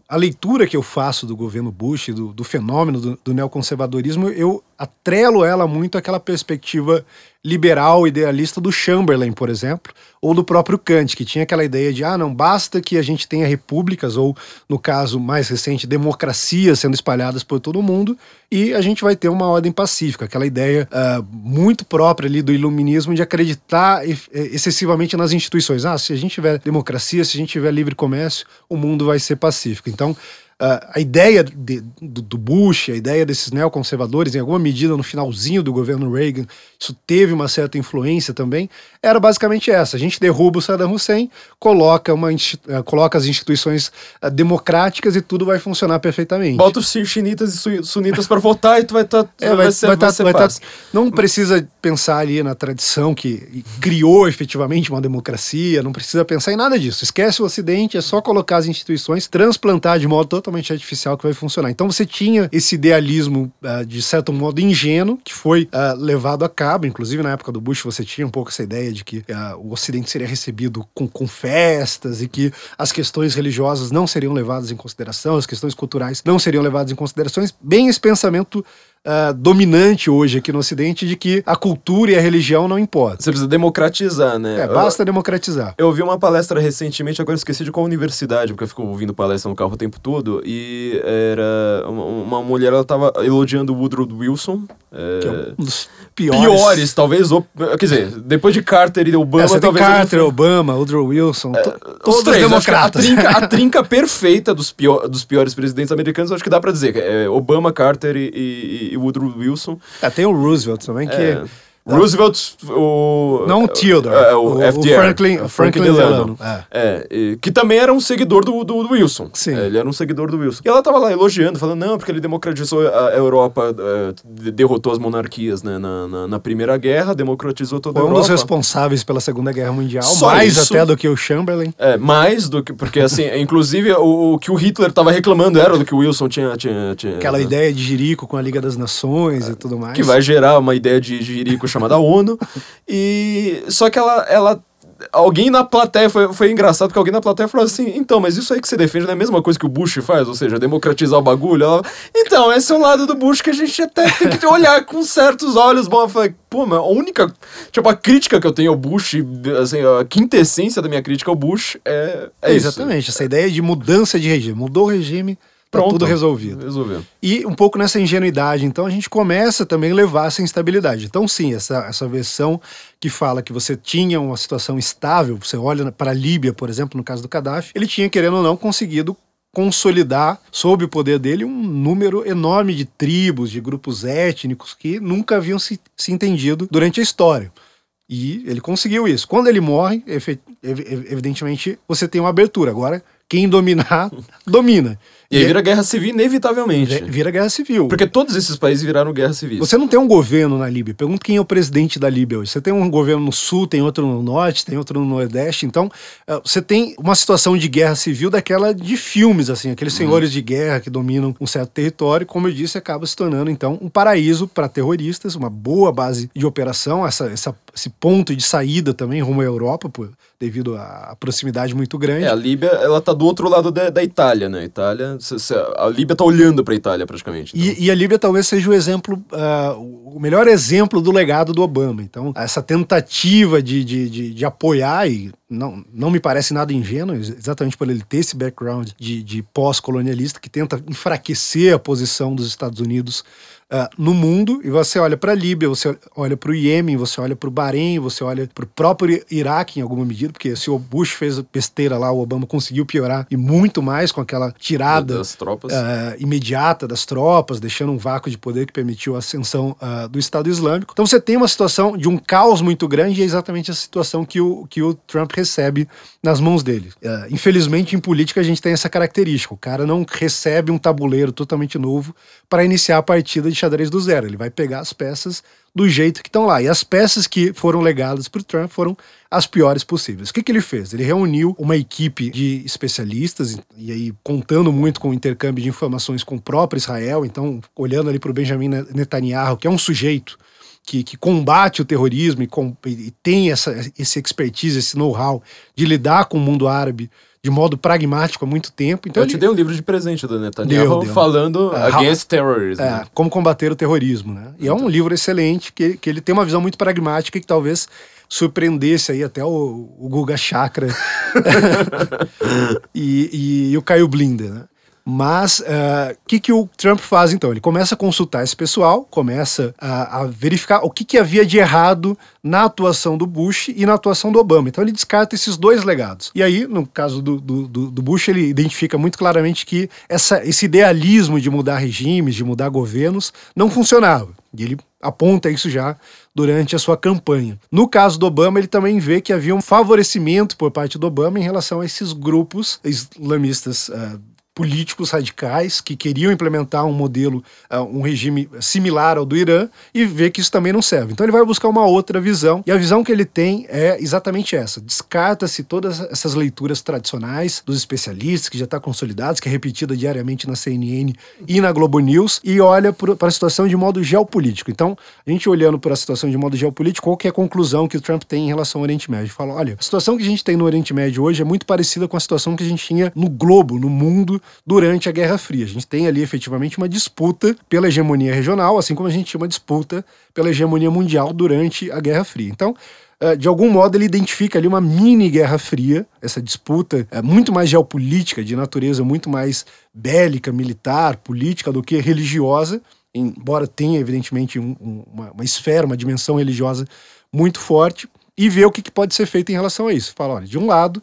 a leitura que eu faço do governo Bush, do, do fenômeno do, do neoconservadorismo, eu atrelo ela muito àquela perspectiva liberal, idealista do Chamberlain, por exemplo, ou do próprio Kant, que tinha aquela ideia de, ah, não basta que a gente tenha repúblicas, ou, no caso mais recente, democracias sendo espalhadas por todo o mundo, e a gente vai ter uma ordem pacífica, aquela ideia uh, muito própria ali do iluminismo de acreditar excessivamente nas instituições. Ah, se a gente tiver democracia, se a gente tiver livre comércio, o mundo vai ser pacífico. Então, Uh, a ideia de, do, do, Bush, a ideia desses neoconservadores, em alguma medida no finalzinho do governo Reagan, isso teve uma certa influência também, era basicamente essa. A gente derruba o Saddam Hussein, coloca, uma, uh, coloca as instituições uh, democráticas e tudo vai funcionar perfeitamente. Bota os xiinitas e sunitas para votar e tu vai estar... Tá, *laughs* é, vai, vai, ser, vai, tá, vai tá, Não precisa pensar ali na tradição que criou efetivamente uma democracia, não precisa pensar em nada disso. Esquece o Ocidente, é só colocar as instituições, transplantar de modo totalmente artificial que vai funcionar. Então você tinha esse idealismo, uh, de certo modo, ingênuo, que foi uh, levado a cabo. Inclusive, na época do Bush, você tinha um pouco essa ideia de que uh, o Ocidente seria recebido com, com festas e que as questões religiosas não seriam levadas em consideração, as questões culturais não seriam levadas em considerações. Bem esse pensamento uh, dominante hoje aqui no Ocidente de que a cultura e a religião não importam. Você precisa democratizar, né? É, basta eu, democratizar. Eu ouvi uma palestra recentemente, agora esqueci de qual universidade, porque eu fico ouvindo palestra no carro o tempo todo, e era uma, uma mulher, ela tava elogiando o Woodrow Wilson. É, que é um dos piores. Piores, talvez. Quer dizer, depois de Carter e Obama, é, você talvez. Carter, ele... Obama, Woodrow Wilson, é, todos três, democratas. A trinca, a *laughs* trinca perfeita dos, pior, dos piores presidentes americanos, acho que dá pra dizer. É Obama, Carter e, e, e Woodrow Wilson. É, tem o Roosevelt também, que é. Roosevelt, o. Não o Theodore. É, o, o, FDR, o Franklin, o Franklin Delano. É. é e, que também era um seguidor do, do, do Wilson. Sim. É, ele era um seguidor do Wilson. E ela tava lá elogiando, falando, não, porque ele democratizou a Europa, é, derrotou as monarquias né, na, na, na, Primeira Guerra, democratizou toda Foi a um Europa. dos responsáveis pela Segunda Guerra Mundial, Só mais isso. até do que o Chamberlain. É, mais do que. Porque, assim, *laughs* inclusive, o, o, que o Hitler tava reclamando era do que o Wilson tinha. tinha, tinha Aquela ideia de Jerico com a Liga das Nações e tudo mais. Que vai gerar uma ideia de Jerico chamada ONU. E só que ela, ela alguém na plateia, foi, foi engraçado que alguém na plateia falou assim, então, mas isso aí que você defende não é a mesma coisa que o Bush faz, ou seja, democratizar o bagulho? Ela, então, esse é um lado do Bush que a gente até tem que olhar com certos olhos. Bom, eu falei, pô, mas a única, tipo, a crítica que eu tenho ao Bush, assim, a quintessência da minha crítica ao Bush é, é, é Exatamente, essa ideia de mudança de regime. Mudou o regime, Tá Pronto, tudo resolvido. E um pouco nessa ingenuidade, então, a gente começa também a levar essa instabilidade. Então, sim, essa, essa versão que fala que você tinha uma situação estável, você olha para a Líbia, por exemplo, no caso do Gaddafi, ele tinha, querendo ou não, conseguido consolidar sob o poder dele um número enorme de tribos, de grupos étnicos que nunca haviam se, se entendido durante a história. E ele conseguiu isso. Quando ele morre, evidentemente, você tem uma abertura. Agora, quem dominar, *laughs* domina. E, aí vira guerra civil inevitavelmente. Vira guerra civil. Porque todos esses países viraram guerra civil. Você não tem um governo na Líbia. Pergunta quem é o presidente da Líbia hoje. Você tem um governo no sul, tem outro no norte, tem outro no nordeste. Então, eh, você tem uma situação de guerra civil daquela de filmes, assim, aqueles uhum. senhores de guerra que dominam um certo território. Como eu disse, acaba se tornando, então, um paraíso para terroristas, uma boa base de operação, essa, essa, esse ponto de saída também rumo à Europa, por, devido à proximidade muito grande. É, a Líbia, ela tá do outro lado da, da Itália, né? A Itália, a Líbia tá olhando para a Itália praticamente. Então. E, e, a Líbia talvez seja o exemplo, uh, o melhor exemplo do legado do Obama. Então, essa tentativa de, de, de, de apoiar, e não, não me parece nada ingênuo, exatamente por ele ter esse background de, de pós-colonialista que tenta enfraquecer a posição dos Estados Unidos uh, no mundo, e você olha para a Líbia, você olha para o Iêmen, você olha para o Bahrein, você olha para o próprio Iraque em alguma medida, porque se o Bush fez besteira lá, o Obama conseguiu piorar e muito mais com aquela tirada das tropas. Uh, imediata das tropas, deixando um vácuo de poder que permitiu a ascensão uh, do Estado Islâmico. Então você tem uma situação de um caos muito grande e é exatamente a situação que o, que o Trump recebe nas mãos dele. Uh, infelizmente, em política, a gente tem essa característica. O cara não recebe um tabuleiro totalmente novo para iniciar a partida de xadrez do zero. Ele vai pegar as peças do jeito que estão lá. E as peças que foram legadas para o Trump foram as piores possíveis. O que, que ele fez? Ele reuniu uma equipe de especialistas, e aí contando muito com o intercâmbio de informações com o próprio Israel, então olhando ali para o Benjamin Netanyahu, que é um sujeito que, que, combate o terrorismo e, com, e tem essa, esse expertise, esse know-how de lidar com o mundo árabe de modo pragmático há muito tempo. Então eu ele... te dei um livro de presente do Netanyahu deu, deu. falando é, Against Terrorism. É, né? como combater o terrorismo, né? E então. é um livro excelente que, que ele tem uma visão muito pragmática que talvez surpreendesse aí até o, o Guga Chakra *laughs* *laughs* e, e, e, o Caio Blinder, né? Mas o uh, que, que o Trump faz então? Ele começa a consultar esse pessoal, começa a, a verificar o que, que havia de errado na atuação do Bush e na atuação do Obama. Então ele descarta esses dois legados. E aí, no caso do, do, do Bush, ele identifica muito claramente que essa, esse idealismo de mudar regimes, de mudar governos, não funcionava. E ele aponta isso já durante a sua campanha. No caso do Obama, ele também vê que havia um favorecimento por parte do Obama em relação a esses grupos islamistas. Uh, políticos radicais que queriam implementar um modelo, uh, um regime similar ao do Irã e vê que isso também não serve. Então ele vai buscar uma outra visão e a visão que ele tem é exatamente essa. Descarta-se todas essas leituras tradicionais dos especialistas que já está consolidados, que é repetida diariamente na CNN e na Globo News e olha para a situação de modo geopolítico. Então, a gente olhando para a situação de modo geopolítico, qual que é a conclusão que o Trump tem em relação ao Oriente Médio? Fala, olha, a situação que a gente tem no Oriente Médio hoje é muito parecida com a situação que a gente tinha no globo, no mundo durante a Guerra Fria. A gente tem ali efetivamente uma disputa pela hegemonia regional, assim como a gente tinha uma disputa pela hegemonia mundial durante a Guerra Fria. Então, eh, de algum modo, ele identifica ali uma mini Guerra Fria, essa disputa é muito mais geopolítica, de natureza muito mais bélica, militar, política do que religiosa, embora tenha, evidentemente, um, uma, esfera, uma dimensão religiosa muito forte, e ver o que, que pode ser feito em relação a isso. Fala, olha, de um lado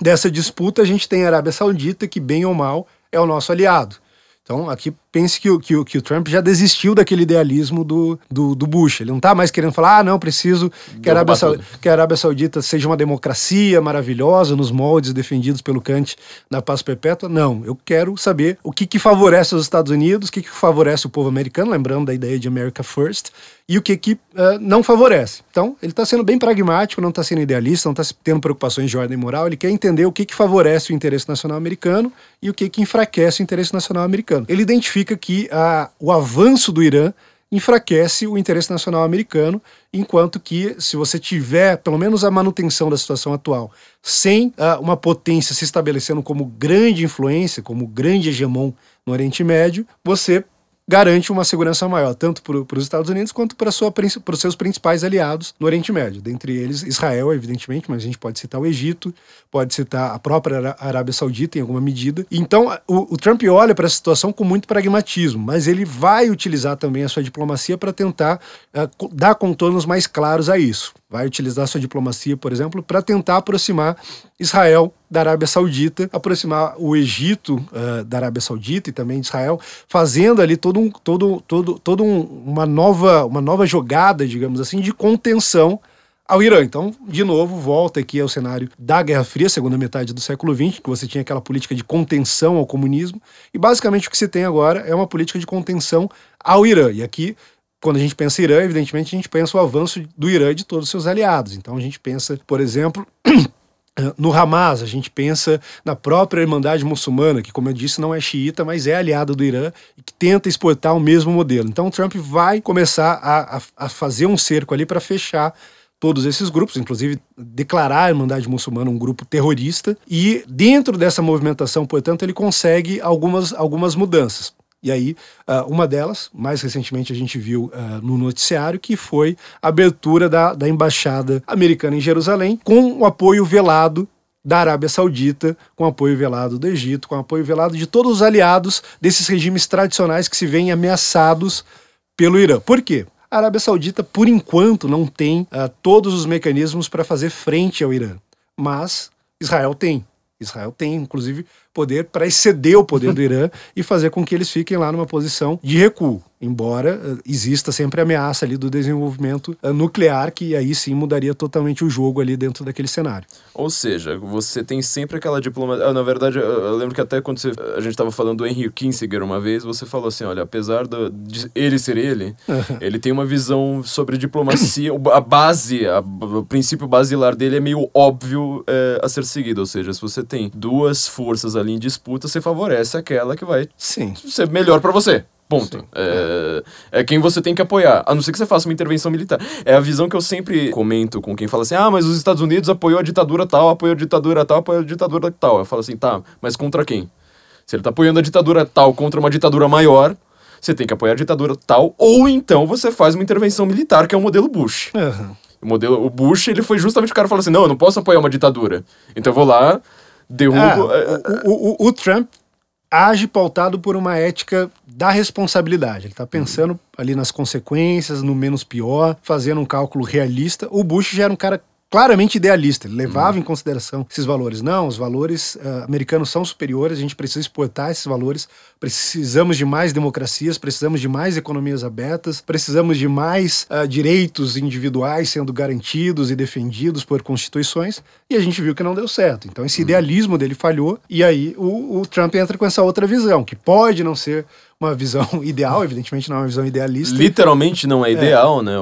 dessa disputa, a gente tem a Arábia Saudita, que, bem ou mal, é o nosso aliado. Então, aqui pense que, que, que o Trump já desistiu daquele idealismo do, do, do, Bush. Ele não está mais querendo falar, ah, não, preciso que a, Arábia que a, Arábia Saudita seja uma democracia maravilhosa nos moldes defendidos pelo Kant na paz perpétua. Não, eu quero saber o que, que favorece os Estados Unidos, o que, que favorece o povo americano, lembrando da ideia de America First, e o que, que uh, não favorece. Então, ele está sendo bem pragmático, não está sendo idealista, não está tendo preocupações de ordem moral, ele quer entender o que, que favorece o interesse nacional americano e o que, que enfraquece o interesse nacional americano. Ele identifica significa que a, o avanço do Irã enfraquece o interesse nacional americano, enquanto que, se você tiver pelo menos a manutenção da situação atual, sem uh, uma potência se estabelecendo como grande influência, como grande hegemon no Oriente Médio, você garante uma segurança maior, tanto para os Estados Unidos quanto para, os seus principais aliados no Oriente Médio. Dentre eles, Israel, evidentemente, mas a gente pode citar o Egito, pode citar a própria Arábia Saudita em alguma medida. Então, o, o Trump olha para a situação com muito pragmatismo, mas ele vai utilizar também a sua diplomacia para tentar uh, dar contornos mais claros a isso vai utilizar sua diplomacia, por exemplo, para tentar aproximar Israel da Arábia Saudita, aproximar o Egito uh, da Arábia Saudita e também de Israel, fazendo ali todo um, todo, todo, todo um, uma nova, uma nova jogada, digamos assim, de contenção ao Irã. Então, de novo, volta aqui ao cenário da Guerra Fria, segunda metade do século XX, que você tinha aquela política de contenção ao comunismo, e basicamente o que se tem agora é uma política de contenção ao Irã. E aqui quando a gente pensa em Irã, evidentemente a gente pensa o avanço do Irã e de todos os seus aliados. Então a gente pensa, por exemplo, *clears throat* no Hamas, a gente pensa na própria Irmandade Muçulmana, que, como eu disse, não é xiita, mas é aliada do Irã e que tenta exportar o mesmo modelo. Então, Trump vai começar a, a, a fazer um cerco ali para fechar todos esses grupos, inclusive declarar a Irmandade Muçulmana um grupo terrorista. E dentro dessa movimentação, portanto, ele consegue algumas, algumas mudanças. E aí, uh, uma delas, mais recentemente a gente viu uh, no noticiário, que foi a abertura da, da embaixada americana em Jerusalém, com o apoio velado da Arábia Saudita, com apoio velado do Egito, com apoio velado de todos os aliados desses regimes tradicionais que se veem ameaçados pelo Irã. Por quê? A Arábia Saudita, por enquanto, não tem uh, todos os mecanismos para fazer frente ao Irã, mas Israel tem. Israel tem, inclusive, poder para exceder o poder do *laughs* Irã e fazer com que eles fiquem lá numa posição de recuo embora eh, exista sempre a ameaça ali do desenvolvimento eh, nuclear, que aí sim mudaria totalmente o jogo ali dentro daquele cenário. Ou seja, você tem sempre aquela diplomacia. Ah, na verdade, eu lembro que até quando você... a gente estava falando do Henry Kissinger uma vez, você falou assim: olha, apesar do... de ele ser ele, ele tem uma visão sobre diplomacia, a base, a... o princípio basilar dele é meio óbvio é, a ser seguido. Ou seja, se você tem duas forças ali em disputa, você favorece aquela que vai sim. ser melhor para você. Ponto. É, é, quem você tem que apoiar, a não ser que você faça uma intervenção militar. É a visão que eu sempre comento com quem fala assim: ah, mas os Estados Unidos apoiou a ditadura tal, apoiou a ditadura tal, apoiou a ditadura tal. Eu falo assim: tá, mas contra quem? Se ele tá apoiando a ditadura tal contra uma ditadura maior, você tem que apoiar a ditadura tal, ou então você faz uma intervenção militar, que é o modelo Bush. Uhum. O modelo o Bush, ele foi justamente o cara que falou assim: não, eu não posso apoiar uma ditadura. Então eu vou lá, derrubo. É, o, o, o, Trump age pautado por uma ética da responsabilidade. Ele está pensando ali nas consequências, no menos pior, fazendo um cálculo realista. O Bush já era um cara claramente idealista. Ele levava em consideração esses valores. Não, os valores uh, americanos são superiores, a gente precisa exportar esses valores. Precisamos de mais democracias, precisamos de mais economias abertas, precisamos de mais uh, direitos individuais sendo garantidos e defendidos por constituições. E a gente viu que não deu certo. Então, esse idealismo dele falhou. E aí o, o Trump entra com essa outra visão, que pode não ser uma visão *laughs* ideal, evidentemente não é uma visão idealista. Literalmente não é, é. ideal, é. né?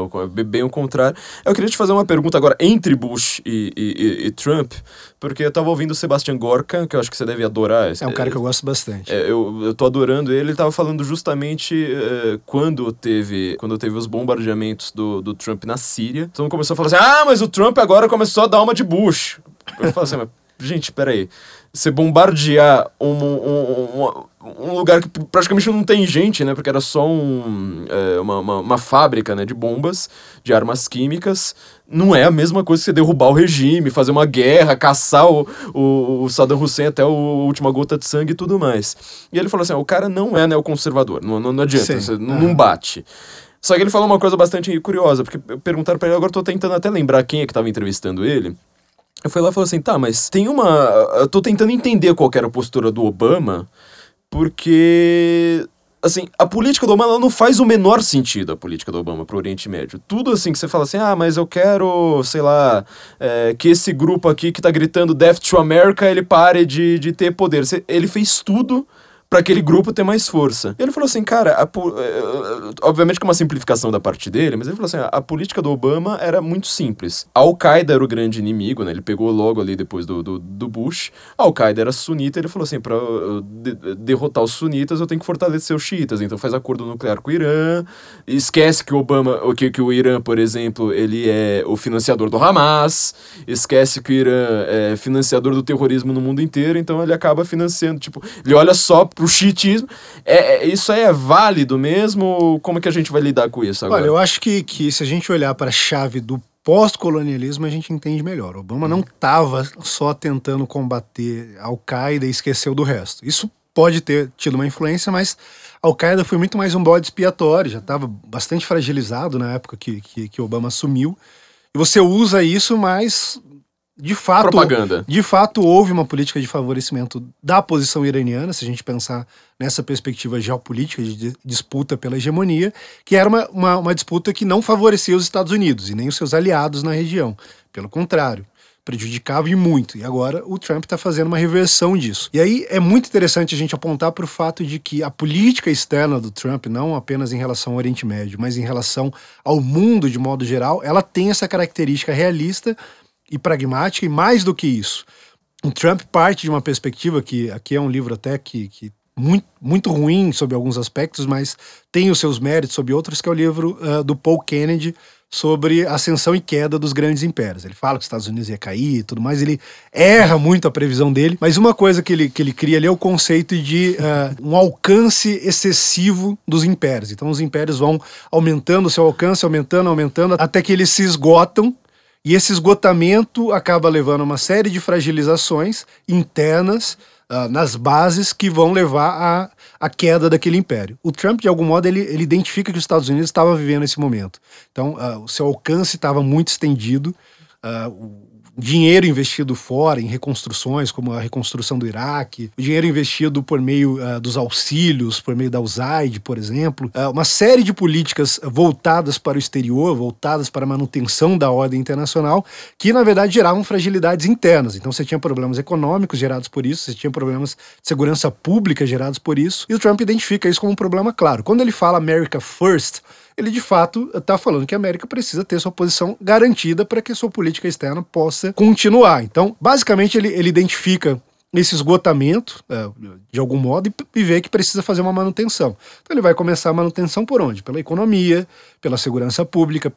Bem o contrário. Eu queria te fazer uma pergunta agora entre Bush e, e, e Trump, porque eu tava ouvindo o Sebastian Gorka, que eu acho que você deve adorar. É um cara que eu gosto bastante. É, eu, eu tô adorando ele. Ele tava falando justamente uh, quando teve quando teve os bombardeamentos do, do Trump na Síria. Então começou a falar assim: ah, mas o Trump agora começou a dar uma de Bush. Eu falo assim, mas gente, peraí. Você bombardear um, um, um, um, lugar que praticamente não tem gente, né? Porque era só um, é, uma, uma, uma, fábrica né, de bombas, de armas químicas. Não é a mesma coisa que você derrubar o regime, fazer uma guerra, caçar o, o, o Saddam Hussein até a última gota de sangue e tudo mais. E ele falou assim: o cara não é neoconservador, não, não, não adianta, você, não, não bate. Só que ele falou uma coisa bastante curiosa, porque perguntaram para ele, agora eu tô tentando até lembrar quem é que tava entrevistando ele. Eu fui lá e falei assim, tá, mas tem uma. Eu tô tentando entender qual era a postura do Obama, porque. Assim, a política do Obama não faz o menor sentido, a política do Obama pro Oriente Médio. Tudo assim que você fala assim, ah, mas eu quero, sei lá, é, que esse grupo aqui que tá gritando Death to America, ele pare de, de ter poder. Ele fez tudo para aquele grupo ter mais força. E ele falou assim, cara, a, é, é, obviamente que é uma simplificação da parte dele, mas ele falou assim, a, a política do Obama era muito simples. A Al-Qaeda era o grande inimigo, né? Ele pegou logo ali depois do, do, do Bush. A Al-Qaeda era sunita, ele falou assim, para de, derrotar os sunitas eu tenho que fortalecer os xiitas, então faz acordo nuclear com o Irã, esquece que o Obama, que, que o Irã, por exemplo, ele é o financiador do Hamas, esquece que o Irã é financiador do terrorismo no mundo inteiro, então ele acaba financiando, tipo, ele olha só pro chiitismo. É, é, isso aí é válido mesmo? Como que a gente vai lidar com isso agora? Olha, eu acho que, que se a gente olhar para a chave do pós-colonialismo, a gente entende melhor. Obama não estava só tentando combater a Al-Qaeda e esqueceu do resto. Isso pode ter tido uma influência, mas a Al-Qaeda foi muito mais um bode expiatório, já estava bastante fragilizado na época que, que, que Obama assumiu. E você usa isso, mas de fato, Propaganda. de fato houve uma política de favorecimento da posição iraniana, se a gente pensar nessa perspectiva geopolítica de disputa pela hegemonia, que era uma, uma, uma disputa que não favorecia os Estados Unidos e nem os seus aliados na região. Pelo contrário, prejudicava e muito. E agora o Trump está fazendo uma reversão disso. E aí é muito interessante a gente apontar para o fato de que a política externa do Trump, não apenas em relação ao Oriente Médio, mas em relação ao mundo de modo geral, ela tem essa característica realista e pragmática, e mais do que isso. O Trump parte de uma perspectiva que aqui é um livro até que, que muito, muito ruim sobre alguns aspectos, mas tem os seus méritos sobre outros, que é o livro uh, do Paul Kennedy sobre ascensão e queda dos grandes impérios. Ele fala que os Estados Unidos ia cair e tudo mais, ele erra muito a previsão dele, mas uma coisa que ele, que ele cria ali é o conceito de uh, um alcance excessivo dos impérios. Então os impérios vão aumentando o seu alcance, aumentando, aumentando, até que eles se esgotam e esse esgotamento acaba levando a uma série de fragilizações internas uh, nas bases que vão levar à, à queda daquele império. O Trump, de algum modo, ele, ele identifica que os Estados Unidos estavam vivendo esse momento. Então, uh, o seu alcance estava muito estendido. Uh, dinheiro investido fora em reconstruções, como a reconstrução do Iraque, o dinheiro investido por meio uh, dos auxílios, por meio da USAID, por exemplo, uh, uma série de políticas voltadas para o exterior, voltadas para a manutenção da ordem internacional, que na verdade geravam fragilidades internas. Então você tinha problemas econômicos gerados por isso, você tinha problemas de segurança pública gerados por isso, e o Trump identifica isso como um problema claro. Quando ele fala America First, ele de fato está falando que a América precisa ter sua posição garantida para que sua política externa possa continuar. Então, basicamente, ele, ele identifica esse esgotamento, é, de algum modo, e vê que precisa fazer uma manutenção. Então ele vai começar a manutenção por onde? Pela economia, pela segurança pública,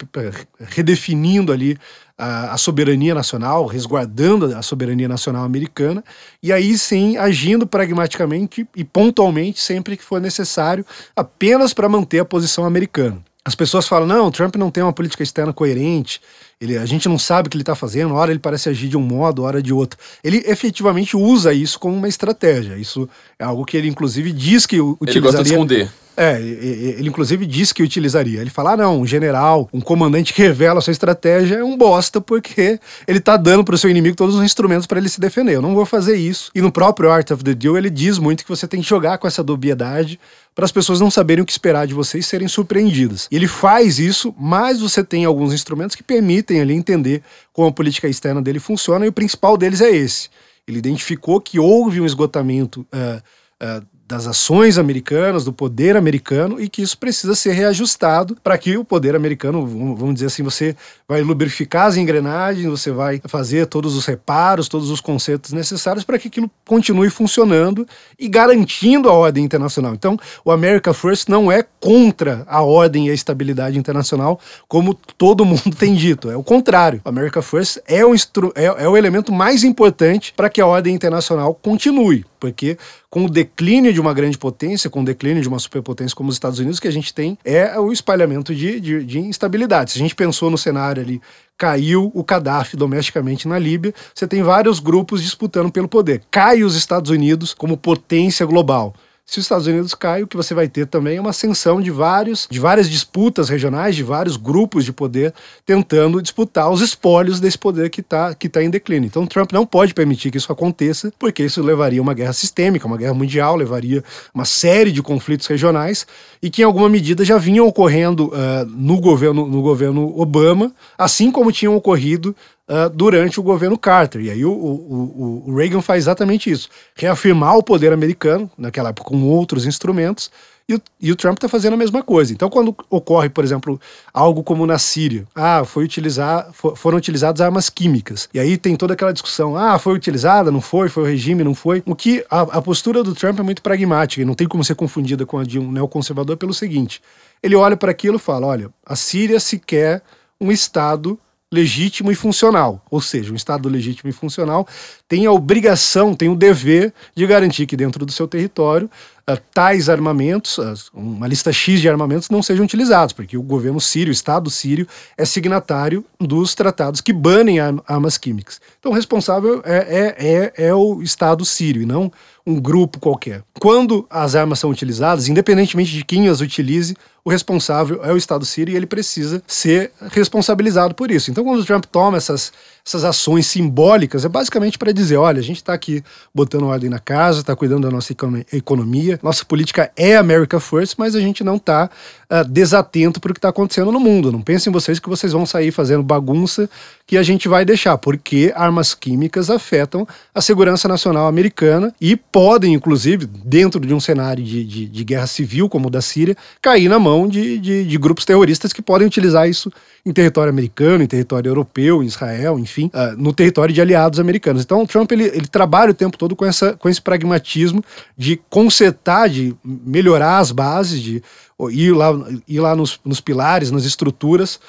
redefinindo ali a, soberania nacional, resguardando a soberania nacional americana, e aí sim agindo pragmaticamente e pontualmente sempre que for necessário, apenas para manter a posição americana. As pessoas falam, não, o Trump não tem uma política externa coerente, ele, a gente não sabe o que ele está fazendo, hora ele parece agir de um modo, hora de outro. Ele efetivamente usa isso como uma estratégia. Isso é algo que ele, inclusive, diz que utilizaria. Ele gosta de esconder. É, ele inclusive disse que utilizaria. Ele fala: ah, não, um general, um comandante que revela a sua estratégia é um bosta, porque ele tá dando pro seu inimigo todos os instrumentos para ele se defender. Eu não vou fazer isso. E no próprio Art of the Deal, ele diz muito que você tem que jogar com essa dubiedade para as pessoas não saberem o que esperar de você e serem surpreendidas. Ele faz isso, mas você tem alguns instrumentos que permitem ali entender como a política externa dele funciona, e o principal deles é esse. Ele identificou que houve um esgotamento. Uh, uh, das ações americanas, do poder americano, e que isso precisa ser reajustado para que o poder americano, vamos dizer assim, você vai lubrificar as engrenagens, você vai fazer todos os reparos, todos os conceitos necessários para que aquilo continue funcionando e garantindo a ordem internacional. Então, o America First não é contra a ordem e a estabilidade internacional, como todo mundo *laughs* tem dito. É o contrário. O America First é o, é, é o elemento mais importante para que a ordem internacional continue porque com o declínio de uma grande potência, com o declínio de uma superpotência como os Estados Unidos, que a gente tem é o espalhamento de, de, de instabilidade. Se a gente pensou no cenário ali, caiu o Gaddafi domesticamente na Líbia, você tem vários grupos disputando pelo poder. Cai os Estados Unidos como potência global. Se os Estados Unidos caem, o que você vai ter também é uma ascensão de vários, de várias disputas regionais, de vários grupos de poder tentando disputar os espólios desse poder que está que tá em declínio. Então, Trump não pode permitir que isso aconteça, porque isso levaria a uma guerra sistêmica, uma guerra mundial, levaria uma série de conflitos regionais e que em alguma medida já vinham ocorrendo uh, no governo no governo Obama, assim como tinham ocorrido uh, durante o governo Carter. E aí o, o, o, Reagan faz exatamente isso: reafirmar o poder americano, naquela época com outros instrumentos, e o, e o Trump está fazendo a mesma coisa. Então, quando ocorre, por exemplo, algo como na Síria, ah, foi utilizar, for, foram utilizadas armas químicas. E aí tem toda aquela discussão, ah, foi utilizada, não foi, foi o regime, não foi. O que a, a postura do Trump é muito pragmática e não tem como ser confundida com a de um neoconservador pelo seguinte: ele olha para aquilo e fala, olha, a Síria se quer um Estado legítimo e funcional. Ou seja, um Estado legítimo e funcional tem a obrigação, tem o dever de garantir que dentro do seu território uh, tais armamentos, uh, uma lista X de armamentos, não sejam utilizados, porque o governo sírio, o Estado sírio, é signatário dos tratados que banem armas químicas. Então, o responsável é, é, é, é o Estado sírio e não um grupo qualquer. Quando as armas são utilizadas, independentemente de quem as utilize, o responsável é o Estado sírio e ele precisa ser responsabilizado por isso. Então, quando o Trump toma essas, essas ações simbólicas, é basicamente para dizer: olha, a gente está aqui botando ordem na casa, está cuidando da nossa economia, nossa política é America First, mas a gente não está uh, ah, desatento para o que está acontecendo no mundo. Não pensem vocês que vocês vão sair fazendo bagunça que a gente vai deixar, porque armas químicas afetam a segurança nacional americana e podem, inclusive, dentro de um cenário de, de, de guerra civil como o da Síria, cair na mão de, de, de, grupos terroristas que podem utilizar isso em território americano, em território europeu, em Israel, enfim, uh, no território de aliados americanos. Então, o Trump ele, ele trabalha o tempo todo com, essa, com esse pragmatismo de consertar, de melhorar as bases, de ir lá, ir lá nos, nos pilares, nas estruturas,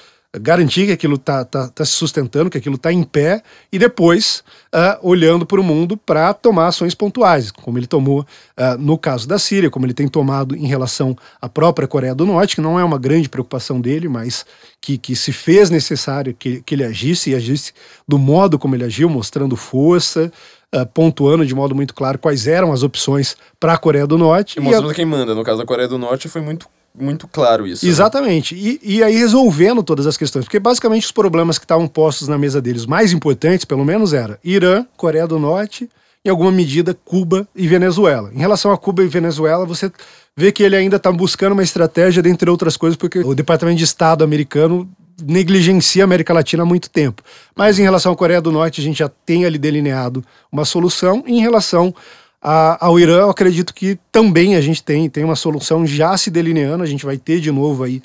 garantir que aquilo está tá, tá se sustentando, que aquilo está em pé, e depois uh, olhando para o mundo para tomar ações pontuais, como ele tomou uh, no caso da Síria, como ele tem tomado em relação à própria Coreia do Norte, que não é uma grande preocupação dele, mas que, que se fez necessário que, que ele agisse e agisse do modo como ele agiu, mostrando força, Uh, pontuando de modo muito claro quais eram as opções para a Coreia do Norte. E mostrando e a... quem manda. No caso da Coreia do Norte foi muito muito claro isso. Né? Exatamente. Né? E, e aí resolvendo todas as questões. Porque basicamente os problemas que estavam postos na mesa deles, mais importantes, pelo menos, era Irã, Coreia do Norte, em alguma medida Cuba e Venezuela. Em relação a Cuba e Venezuela, você vê que ele ainda está buscando uma estratégia, dentre outras coisas, porque o Departamento de Estado americano negligencia a América Latina há muito tempo. Mas em relação à Coreia do Norte, a gente já tem ali delineado uma solução. E em relação a, ao Irã, eu acredito que também a gente tem, tem uma solução já se delineando, a gente vai ter de novo aí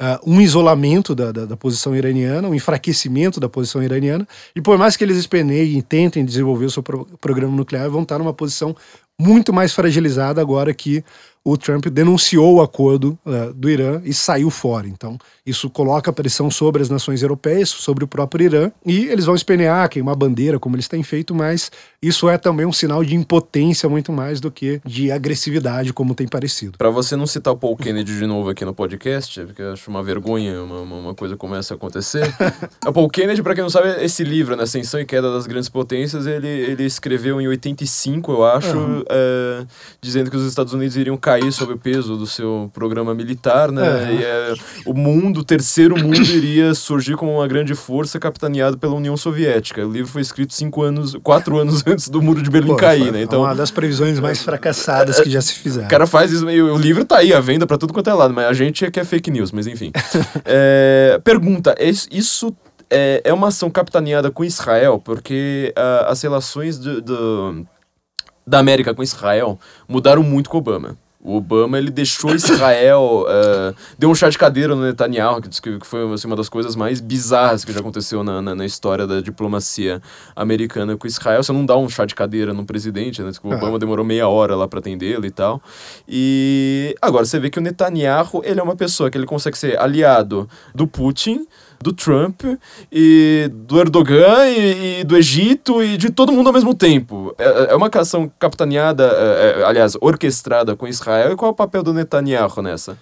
uh, um isolamento da, da, da, posição iraniana, um enfraquecimento da posição iraniana, e por mais que eles espeneiem e tentem desenvolver o seu pro, programa nuclear, vão estar numa posição muito mais fragilizada agora que o Trump denunciou o acordo uh, do Irã e saiu fora. Então, isso coloca pressão sobre as nações europeias, sobre o próprio Irã, e eles vão espenear, queimar bandeira, como eles têm feito, mas isso é também um sinal de impotência muito mais do que de agressividade, como tem parecido. Para você não citar o Paul Kennedy de novo aqui no podcast, porque eu acho uma vergonha uma, uma coisa começa a acontecer. o *laughs* Paul Kennedy, para quem não sabe, esse livro, né, Ascensão e Queda das Grandes Potências, ele, ele escreveu em 85, eu acho, uhum. É, dizendo que os Estados Unidos iriam cair sob o peso do seu programa militar, né? É. E é, o mundo, o terceiro mundo, *coughs* iria surgir como uma grande força capitaneado pela União Soviética. O livro foi escrito cinco anos, quatro anos *laughs* antes do muro de Berlim Pô, cair, né? Então, uma das previsões mais fracassadas que já se fizeram. O cara faz isso, o livro tá aí à venda para tudo quanto é lado, mas a gente é que é fake news, mas enfim. *laughs* é, pergunta, isso é, é uma ação capitaneada com Israel, porque uh, as relações do, do da América com Israel mudaram muito com Obama. O Obama ele deixou *coughs* Israel, uh, deu um chá de cadeira no Netanyahu, que, que foi assim, uma das coisas mais bizarras que já aconteceu na, na, na, história da diplomacia americana com Israel. Você não dá um chá de cadeira num presidente, né? Tipo, o Obama demorou meia hora lá para atendê-lo e tal. E agora você vê que o Netanyahu ele é uma pessoa que ele consegue ser aliado do Putin do Trump e do Erdogan e, e, do Egito e de todo mundo ao mesmo tempo. É, é uma ação capitaneada, é, é, aliás, orquestrada com Israel. E qual é o papel do Netanyahu nessa?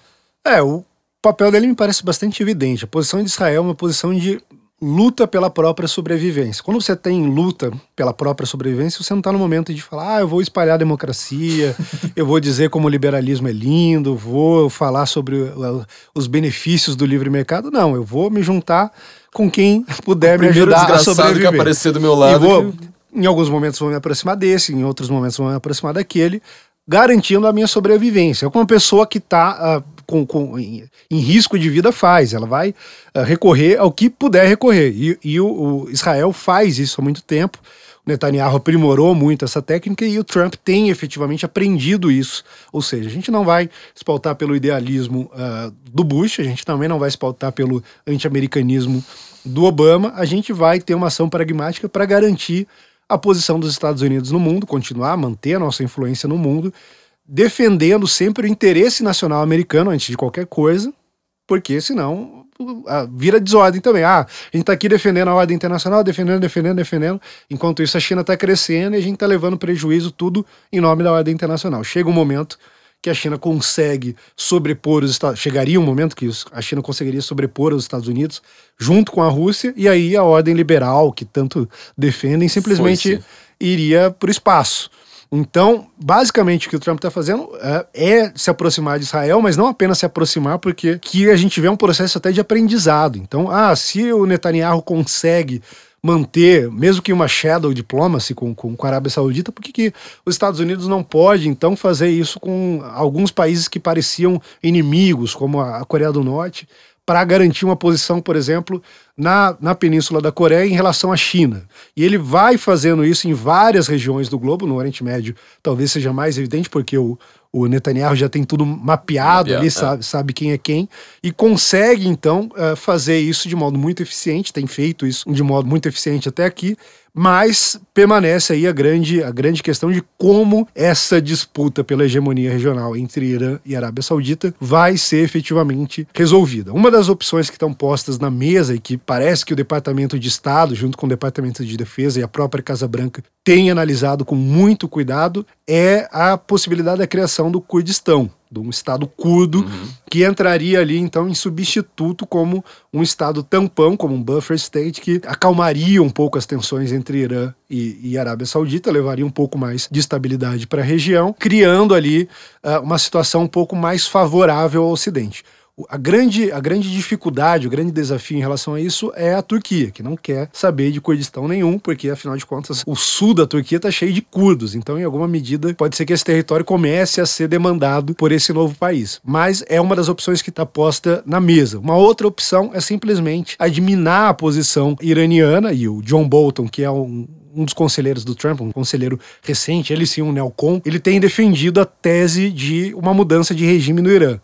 É, o papel dele me parece bastante evidente. A posição de Israel é uma posição de luta pela própria sobrevivência. Quando você tem luta pela própria sobrevivência, você não está no momento de falar, ah, eu vou espalhar a democracia, *laughs* eu vou dizer como o liberalismo é lindo, vou falar sobre os benefícios do livre mercado. Não, eu vou me juntar com quem puder o me ajudar a sobreviver. que aparecer do meu lado. E vou, que... Em alguns momentos vou me aproximar desse, em outros momentos vou me aproximar daquele, garantindo a minha sobrevivência. É como uma pessoa que está uh, com, com, em, em, risco de vida faz, ela vai uh, recorrer ao que puder recorrer. E, e o, o, Israel faz isso há muito tempo. O Netanyahu aprimorou muito essa técnica e o Trump tem efetivamente aprendido isso. Ou seja, a gente não vai se pautar pelo idealismo uh, do Bush, a gente também não vai se pautar pelo anti-americanismo do Obama, a gente vai ter uma ação pragmática para garantir a posição dos Estados Unidos no mundo, continuar a manter a nossa influência no mundo defendendo sempre o interesse nacional americano antes de qualquer coisa, porque senão vira desordem também. Ah, a gente está aqui defendendo a ordem internacional, defendendo, defendendo, defendendo. Enquanto isso, a China está crescendo e a gente está levando prejuízo tudo em nome da ordem internacional. Chega um momento que a China consegue sobrepor os Estados chegaria um momento que a China conseguiria sobrepor os Estados Unidos junto com a Rússia e aí a ordem liberal que tanto defendem simplesmente iria para o espaço. Então, basicamente, o que o Trump está fazendo é, é, se aproximar de Israel, mas não apenas se aproximar, porque que a gente vê um processo até de aprendizado. Então, ah, se o Netanyahu consegue manter, mesmo que uma shadow diplomacy com, com, com a Arábia Saudita, por que, que os Estados Unidos não pode, então, fazer isso com alguns países que pareciam inimigos, como a Coreia do Norte? Para garantir uma posição, por exemplo, na, na Península da Coreia em relação à China. E ele vai fazendo isso em várias regiões do globo, no Oriente Médio talvez seja mais evidente, porque o, o Netanyahu já tem tudo mapeado, ali, é. sabe, sabe quem é quem, e consegue então uh, fazer isso de modo muito eficiente, tem feito isso de modo muito eficiente até aqui, mas permanece aí a grande, a grande questão de como essa disputa pela hegemonia regional entre Irã e Arábia Saudita vai ser efetivamente resolvida. Uma das opções que estão postas na mesa e que parece que o Departamento de Estado, junto com o Departamento de Defesa e a própria Casa Branca, tem analisado com muito cuidado é a possibilidade da criação do Kurdistão de um Estado curdo, uhum. que entraria ali então em substituto como um Estado tampão, como um buffer state, que acalmaria um pouco as tensões entre Irã e, e Arábia Saudita, levaria um pouco mais de estabilidade para a região, criando ali uh, uma situação um pouco mais favorável ao Ocidente. A grande, a grande dificuldade, o grande desafio em relação a isso é a Turquia, que não quer saber de Kurdistão nenhum, porque afinal de contas o sul da Turquia está cheio de curdos. Então, em alguma medida, pode ser que esse território comece a ser demandado por esse novo país. Mas é uma das opções que está posta na mesa. Uma outra opção é simplesmente adminar a posição iraniana e o John Bolton, que é um, um dos conselheiros do Trump, um conselheiro recente, ele sim, um neocon, ele tem defendido a tese de uma mudança de regime no Irã.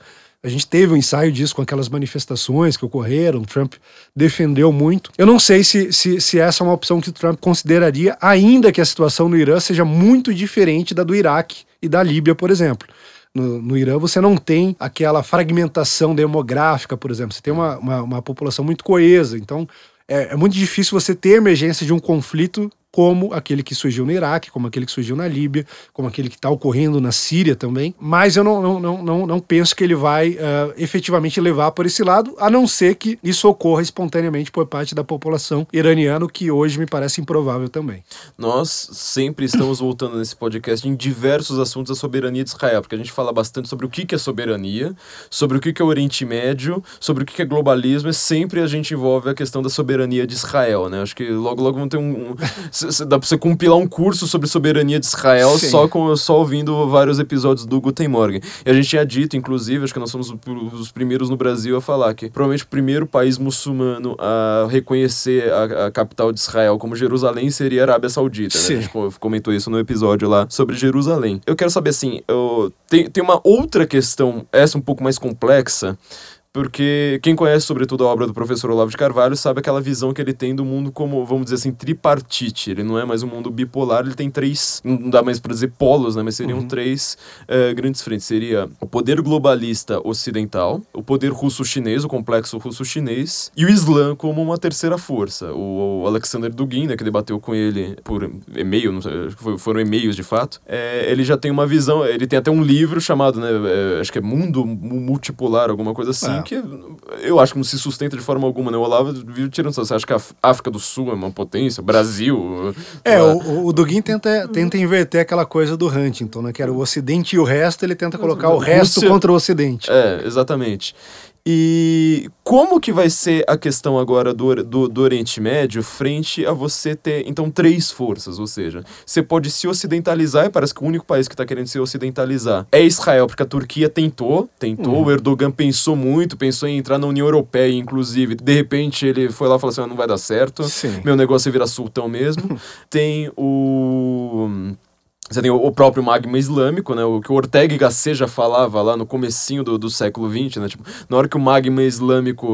A gente teve um ensaio disso com aquelas manifestações que ocorreram, Trump defendeu muito. Eu não sei se, se, se essa é uma opção que Trump consideraria, ainda que a situação no Irã seja muito diferente da do Iraque e da Líbia, por exemplo. No, no, Irã você não tem aquela fragmentação demográfica, por exemplo. Você tem uma, uma, uma população muito coesa. Então é, é, muito difícil você ter emergência de um conflito como aquele que surgiu no Iraque, como aquele que surgiu na Líbia, como aquele que está ocorrendo na Síria também. Mas eu não, não, não, não, penso que ele vai uh, efetivamente levar por esse lado, a não ser que isso ocorra espontaneamente por parte da população iraniana, o que hoje me parece improvável também. Nós sempre estamos voltando nesse podcast em diversos assuntos da soberania de Israel, porque a gente fala bastante sobre o que é soberania, sobre o que é o Oriente Médio, sobre o que é globalismo, e sempre a gente envolve a questão da soberania de Israel, né? Acho que logo, logo vão ter um, um dá pra você compilar um curso sobre soberania de Israel só, com, só ouvindo vários episódios do Guten Morgen. E a gente tinha dito, inclusive, acho que nós somos os primeiros no Brasil a falar que provavelmente o primeiro país muçulmano a reconhecer a, a capital de Israel como Jerusalém seria a Arábia Saudita. Né? A gente comentou isso no episódio lá sobre Jerusalém. Eu quero saber assim, eu, tem, tem uma outra questão, essa um pouco mais complexa, porque quem conhece sobretudo a obra do professor Olavo de Carvalho sabe aquela visão que ele tem do mundo como, vamos dizer assim, tripartite. Ele não é mais um mundo bipolar, ele tem três, não dá mais para dizer polos, né, mas seriam uhum. três uh, grandes frentes. Seria o poder globalista ocidental, o poder russo-chinês, o complexo russo-chinês, e o Islã como uma terceira força. O, o Alexander Dugin, né, que debateu com ele por e-mail, não sei, foram e-mails de fato, é, ele já tem uma visão, ele tem até um livro chamado, né, é, acho que é Mundo Multipolar, alguma coisa assim, que eu acho que não se sustenta de forma alguma, né? O Olavo vive tirando Você acha que a África do Sul é uma potência? Brasil? É, o, o Dugin tenta, tenta inverter aquela coisa do Huntington, né? Que era o Ocidente e o resto, ele tenta colocar o resto contra o Ocidente. É, exatamente. E como que vai ser a questão agora do, do, do, Oriente Médio frente a você ter, então, três forças? Ou seja, você pode se ocidentalizar, e parece que o único país que está querendo se ocidentalizar é Israel, porque a Turquia tentou, tentou, uhum. o Erdogan pensou muito, pensou em entrar na União Europeia, inclusive. De repente ele foi lá e falou assim: ah, não vai dar certo, Sim. meu negócio é virar sultão mesmo. *laughs* Tem o você tem o próprio magma islâmico, né? O que o Ortega y Gasset já falava lá no comecinho do, do século XX, né? Tipo, na hora que o magma islâmico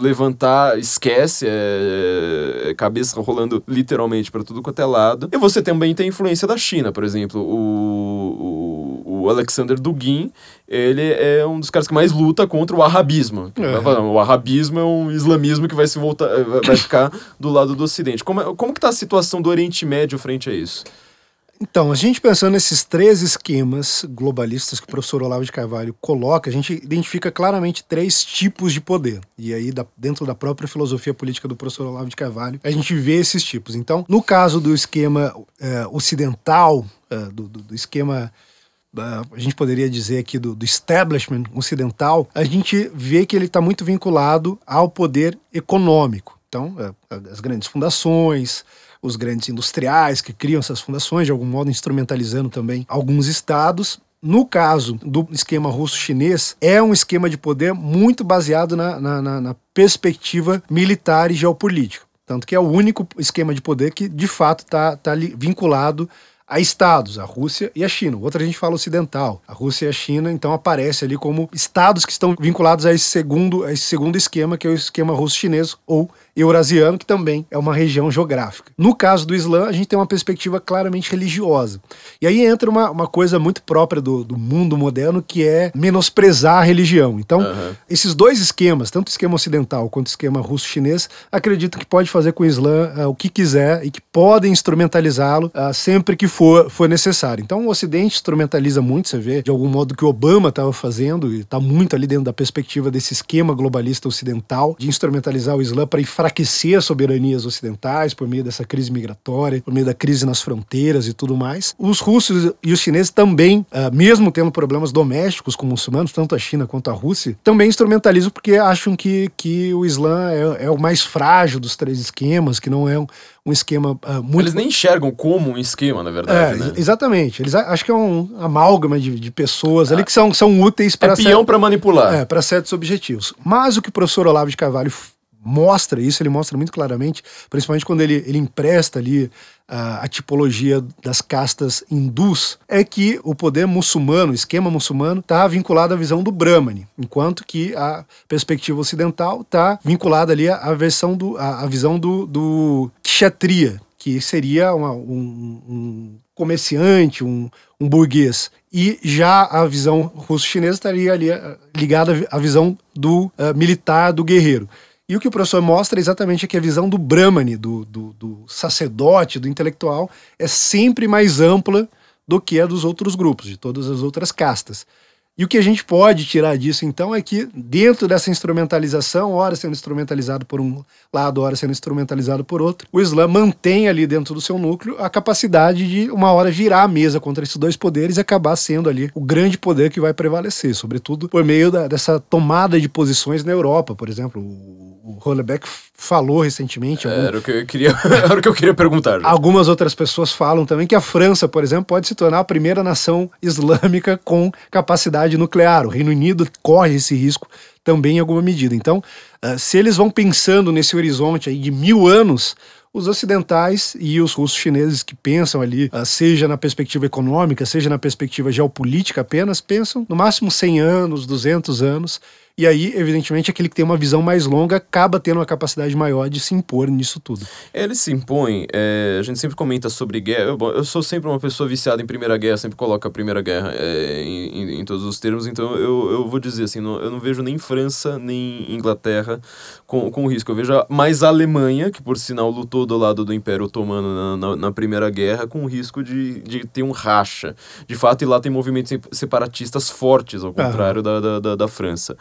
levantar, esquece, é, é cabeça rolando literalmente para tudo quanto é lado. E você também tem a influência da China, por exemplo. O, o, o Alexander Dugin, ele é um dos caras que mais luta contra o arabismo. Uhum. O arabismo é um islamismo que vai se voltar, vai ficar do lado do Ocidente. Como, é, como que tá a situação do Oriente Médio frente a isso? Então, a gente pensando nesses três esquemas globalistas que o professor Olavo de Carvalho coloca, a gente identifica claramente três tipos de poder. E aí, da, dentro da própria filosofia política do professor Olavo de Carvalho, a gente vê esses tipos. Então, no caso do esquema é, ocidental, é, do, do, do, esquema a gente poderia dizer aqui do, do, establishment ocidental, a gente vê que ele está muito vinculado ao poder econômico. Então, é, as grandes fundações, os grandes industriais que criam essas fundações, de algum modo instrumentalizando também alguns estados. No caso do esquema russo-chinês, é um esquema de poder muito baseado na, na, na, na perspectiva militar e geopolítica. Tanto que é o único esquema de poder que, de fato, está tá, tá vinculado a estados, a Rússia e a China. Outra a gente fala ocidental. A Rússia e a China, então, aparece ali como estados que estão vinculados a esse segundo, a esse segundo esquema, que é o esquema russo-chinês ou eurasiano, que também é uma região geográfica. No caso do Islã, a gente tem uma perspectiva claramente religiosa. E aí entra uma, uma coisa muito própria do, do mundo moderno, que é menosprezar a religião. Então, uhum. esses dois esquemas, tanto o esquema ocidental quanto o esquema russo-chinês, acreditam que pode fazer com o Islã uh, o que quiser e que podem instrumentalizá-lo uh, sempre que for, for necessário. Então, o Ocidente instrumentaliza muito, você vê, de algum modo, que o Obama estava fazendo, e está muito ali dentro da perspectiva desse esquema globalista ocidental, de instrumentalizar o Islã para enfraquecer as soberanias ocidentais por meio dessa crise migratória, por meio da crise nas fronteiras e tudo mais. Os russos e os chineses também, uh, mesmo tendo problemas domésticos com muçulmanos, tanto a China quanto a Rússia, também instrumentalizam porque acham que, que o Islã é, é o mais frágil dos três esquemas, que não é um, um esquema uh, muito. Eles nem enxergam como um esquema, na verdade. É, né? Exatamente. Eles acham que é um amálgama de, de pessoas ah, ali que são, são úteis para. É peão para manipular. É, para certos objetivos. Mas o que o professor Olavo de Carvalho mostra isso, ele mostra muito claramente, principalmente quando ele, ele empresta ali a, a tipologia das castas hindus, é que o poder muçulmano, o esquema muçulmano, está vinculado à visão do Brahmani, enquanto que a perspectiva ocidental está vinculada ali à, versão do, à, à visão do, do Kshatriya, que seria uma, um, um comerciante, um, um burguês. E já a visão russo-chinesa estaria ali eh, ligada à visão do uh, militar, do guerreiro. E o que o professor mostra é exatamente que a visão do Brahmani, do, do, do sacerdote, do intelectual, é sempre mais ampla do que a dos outros grupos, de todas as outras castas. E o que a gente pode tirar disso, então, é que dentro dessa instrumentalização, ora sendo instrumentalizado por um lado, ora sendo instrumentalizado por outro, o Islã mantém ali dentro do seu núcleo a capacidade de, uma hora, virar a mesa contra esses dois poderes e acabar sendo ali o grande poder que vai prevalecer, sobretudo por meio da, dessa tomada de posições na Europa, por exemplo. O o Hollebeck falou recentemente. Algum... Era, o que eu queria, *laughs* era o que eu queria perguntar. Já. Algumas outras pessoas falam também que a França, por exemplo, pode se tornar a primeira nação islâmica com capacidade nuclear. O Reino Unido corre esse risco também em alguma medida. Então, uh, se eles vão pensando nesse horizonte aí de mil anos, os ocidentais e os russos chineses que pensam ali, ah, seja na perspectiva econômica, seja na perspectiva geopolítica apenas, pensam no máximo 100 anos, 200 anos, e aí, evidentemente, aquele que tem uma visão mais longa acaba tendo uma capacidade maior de se impor nisso tudo. Ele se impõe, é, a gente sempre comenta sobre guerra. Eu, eu, sou sempre uma pessoa viciada em Primeira Guerra, sempre coloco a Primeira Guerra é, em, em, em, todos os termos, então eu, eu vou dizer assim: não, eu não vejo nem França nem Inglaterra com, com risco. Eu vejo mais a Alemanha, que por sinal lutou do lado do Império Otomano na, na, na Primeira Guerra, com risco de, de ter um racha. De fato, e lá tem movimentos separatistas fortes, ao contrário da, da, da, da França.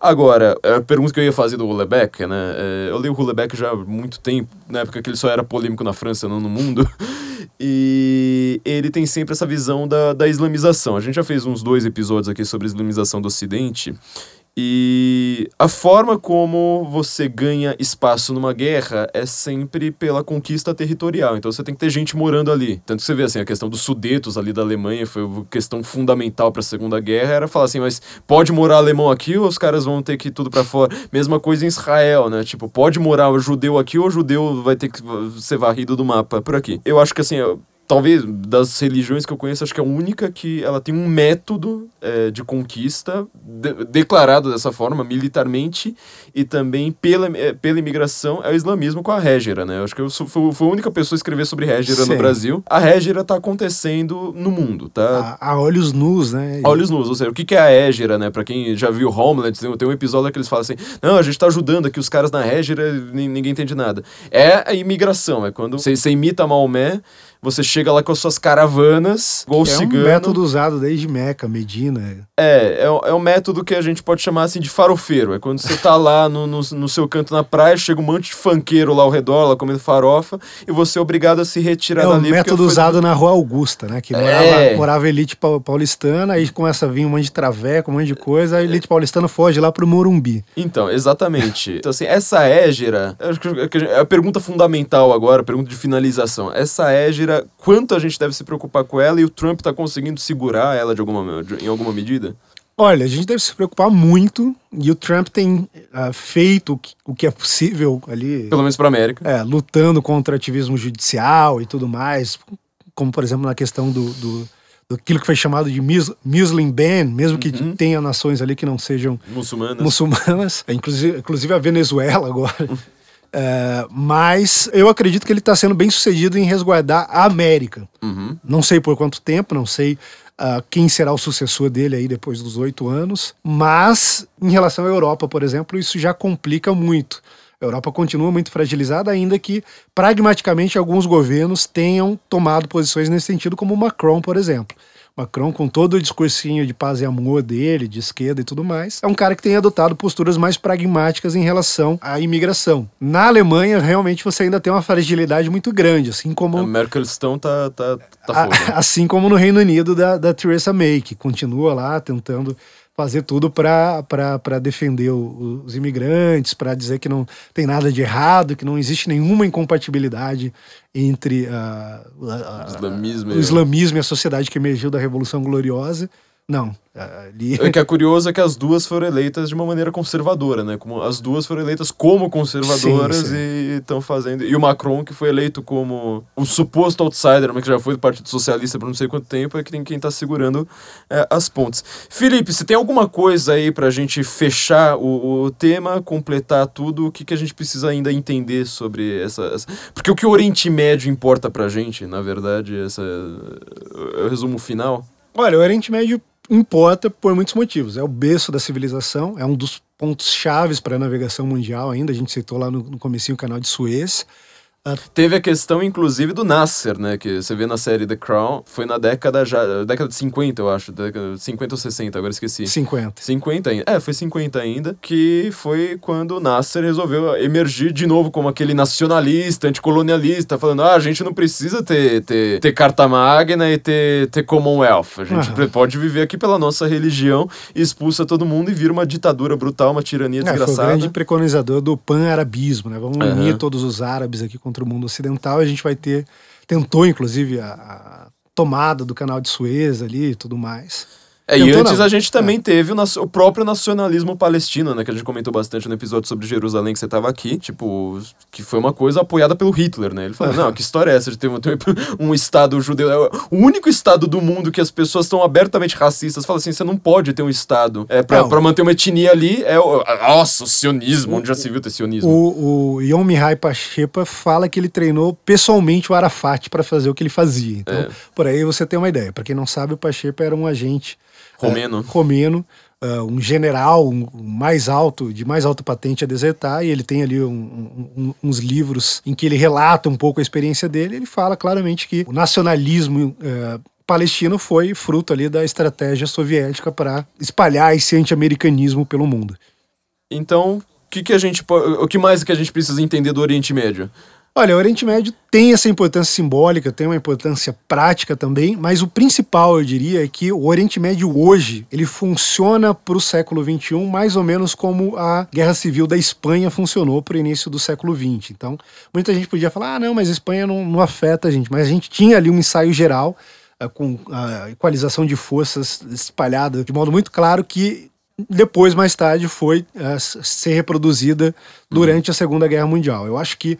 Agora, a pergunta que eu ia fazer do Hulebeck, né? É, eu li o Hulebeck já há muito tempo, na época que ele só era polêmico na França, não no mundo. *laughs* E ele tem sempre essa visão da, da islamização. A gente já fez uns dois episódios aqui sobre a islamização do Ocidente. E a forma como você ganha espaço numa guerra é sempre pela conquista territorial. Então você tem que ter gente morando ali. Tanto que você vê assim, a questão dos sudetos ali da Alemanha foi uma questão fundamental para a Segunda Guerra, era falar assim, mas pode morar alemão aqui ou os caras vão ter que ir tudo para fora? Mesma coisa em Israel, né? Tipo, pode morar judeu aqui ou judeu vai ter que ser varrido do mapa por aqui. Eu acho que assim, talvez das religiões que eu conheço, acho que é a única que ela tem um método é, de conquista de, declarado dessa forma, militarmente, e também pela, é, pela imigração, é o islamismo com a Régira, né? Eu acho que eu sou, fui, fui, a única pessoa a escrever sobre Régira no Brasil. A Régira tá acontecendo no mundo, tá? A, a olhos nus, né? A olhos nus, ou seja, o que, que é a Régira, né? Pra quem já viu Homeland, tem, tem um episódio que eles falam assim, não, a gente tá ajudando aqui os caras na Régira, ninguém entende nada. É a imigração, é quando você, você imita Maomé, você chega lá com as suas caravanas, igual é cigano. É um método usado desde Meca, Medina. É, é, é um método que a gente pode chamar assim de farofeiro. É quando você tá lá no, no, no, seu canto na praia, chega um monte de fanqueiro lá ao redor, lá comendo farofa, e você é obrigado a se retirar é dali. É um método usado na Rua Augusta, né? Que morava, é. morava elite paulistana, aí começa a vir um monte de traveco, um monte de coisa, a elite paulistana foge lá pro Morumbi. Então, exatamente. então, assim, essa égera, acho que é a pergunta fundamental agora, a pergunta de finalização. Essa égera quanto a gente deve se preocupar com ela e o Trump está conseguindo segurar ela de alguma, de, em alguma medida? Olha, a gente deve se preocupar muito e o Trump tem uh, feito o que, o que, é possível ali. Pelo menos para a América. É, lutando contra ativismo judicial e tudo mais, como por exemplo na questão do, do aquilo que foi chamado de Muslim ban, mesmo que uhum. tenha nações ali que não sejam muçulmanas, muçulmanas *laughs* inclusive, inclusive a Venezuela agora. *laughs* É, mas eu acredito que ele está sendo bem sucedido em resguardar a América. Uhum. Não sei por quanto tempo, não sei uh, quem será o sucessor dele aí depois dos oito anos, mas em relação à Europa, por exemplo, isso já complica muito. A Europa continua muito fragilizada, ainda que pragmaticamente alguns governos tenham tomado posições nesse sentido, como o Macron, por exemplo. Macron, com todo o discursinho de paz e amor dele, de esquerda e tudo mais, é um cara que tem adotado posturas mais pragmáticas em relação à imigração. Na Alemanha, realmente você ainda tem uma fragilidade muito grande, assim como. A Merkel tá, tá, tá foda. *laughs* Assim como no Reino Unido da, da Theresa May, que continua lá tentando fazer tudo para defender os imigrantes, para dizer que não tem nada de errado, que não existe nenhuma incompatibilidade entre uh, uh, islamismo, o islamismo e a sociedade que emergiu da Revolução Gloriosa. Não. Ali... O que é curioso é que as duas foram eleitas de uma maneira conservadora, né? Como as duas foram eleitas como conservadoras sim, sim. e estão fazendo. E o Macron, que foi eleito como o suposto outsider, mas que já foi do Partido Socialista por não sei quanto tempo, é que tem quem está segurando é, as pontes. Felipe, se tem alguma coisa aí para a gente fechar o, o, tema, completar tudo, o que, que a gente precisa ainda entender sobre essa, essa... Porque o que o Oriente Médio importa pra gente, na verdade, essa é o resumo final. Olha, o Oriente Médio importa por muitos motivos. É o berço da civilização, é um dos pontos chaves para a navegação mundial ainda. A gente citou lá no, no comecinho o canal de Suez. Teve a questão, inclusive, do Nasser, né? Que você vê na série The Crown, foi na década já. década de 50, eu acho. Década, 50 ou 60, agora esqueci. 50. 50 ainda. É, foi 50 ainda. Que foi quando o Nasser resolveu emergir de novo como aquele nacionalista, anticolonialista, falando: ah, a gente não precisa ter, ter, ter carta magna e ter, ter Commonwealth. A gente uhum. pode viver aqui pela nossa religião, expulsa todo mundo e vira uma ditadura brutal, uma tirania é, desgraçada. Foi o grande preconizador do pan-arabismo, né? Vamos uhum. unir todos os árabes aqui contra o mundo ocidental a gente vai ter. Tentou, inclusive, a, a tomada do canal de Suez ali e tudo mais. É, e antes não. a gente também é. teve o, o, próprio nacionalismo palestino, né? Que a gente comentou bastante no episódio sobre Jerusalém que você tava aqui. Tipo, que foi uma coisa apoiada pelo Hitler, né? Ele falou, não, que história é essa de ter um, um Estado judeu? É o único Estado do mundo que as pessoas estão abertamente racistas. Fala assim, você não pode ter um Estado é, pra, pra manter uma etnia ali. É o, nossa, o sionismo, onde já se viu ter sionismo. O, o Yom Mihai Pachepa fala que ele treinou pessoalmente o Arafat para fazer o que ele fazia. Então, é. por aí você tem uma ideia. Para quem não sabe, o Pachepa era um agente Romeno. Uh, romeno, uh, um general um, mais alto, de mais alta patente a desertar, e ele tem ali um, um, uns livros em que ele relata um pouco a experiência dele. Ele fala claramente que o nacionalismo uh, palestino foi fruto ali da estratégia soviética para espalhar esse anti-americanismo pelo mundo. Então, o que, que a gente o que mais que a gente precisa entender do Oriente Médio? Olha, o Oriente Médio tem essa importância simbólica, tem uma importância prática também, mas o principal, eu diria, é que o Oriente Médio hoje, ele funciona para o século XXI mais ou menos como a Guerra Civil da Espanha funcionou para o início do século XX. Então, muita gente podia falar, ah, não, mas a Espanha não, não afeta a gente, mas a gente tinha ali um ensaio geral uh, com a equalização de forças espalhada de modo muito claro que depois, mais tarde, foi uh, ser reproduzida durante a Segunda Guerra Mundial. Eu acho que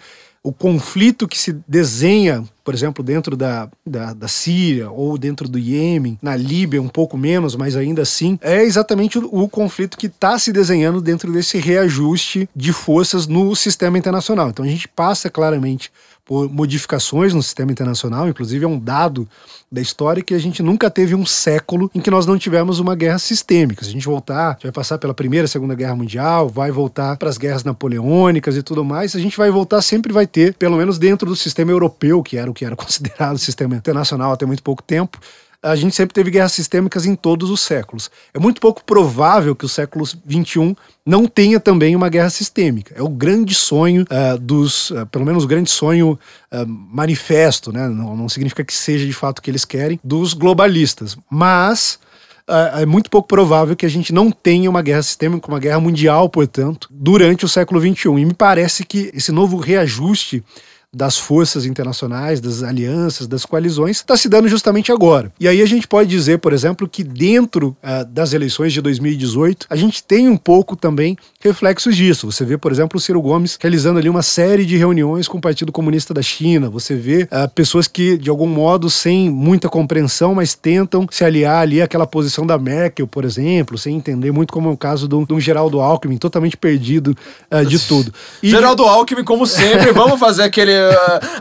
o conflito que se desenha, por exemplo, dentro da, da, da, Síria ou dentro do Iêmen, na Líbia um pouco menos, mas ainda assim, é exatamente o, o conflito que está se desenhando dentro desse reajuste de forças no sistema internacional. Então a gente passa claramente por modificações no sistema internacional, inclusive é um dado da história que a gente nunca teve um século em que nós não tivemos uma guerra sistêmica. Se a gente voltar, a gente vai passar pela Primeira e Segunda Guerra Mundial, vai voltar para as guerras napoleônicas e tudo mais, a gente vai voltar, sempre vai ter, pelo menos dentro do sistema europeu, que era o que era *laughs* considerado sistema internacional até muito pouco tempo, a gente sempre teve guerras sistêmicas em todos os séculos. É muito pouco provável que o século XXI não tenha também uma guerra sistêmica. É o grande sonho uh, dos, uh, pelo menos o grande sonho uh, manifesto, né? Não, não significa que seja de fato o que eles querem, dos globalistas. Mas é muito pouco provável que a gente não tenha uma guerra sistêmica, uma guerra mundial, portanto, durante o século XXI. E me parece que esse novo reajuste das forças internacionais, das alianças, das coalizões, está se dando justamente agora. E aí a gente pode dizer, por exemplo, que dentro uh, das eleições de 2018, a gente tem um pouco também reflexos disso. Você vê, por exemplo, o Ciro Gomes realizando ali uma série de reuniões com o Partido Comunista da China. Você vê uh, pessoas que, de algum modo, sem muita compreensão, mas tentam se aliar ali àquela posição da Merkel, por exemplo, sem entender muito como é o caso de um Geraldo Alckmin, totalmente perdido uh, de tudo. E Geraldo Alckmin, como sempre, *laughs* vamos fazer aquele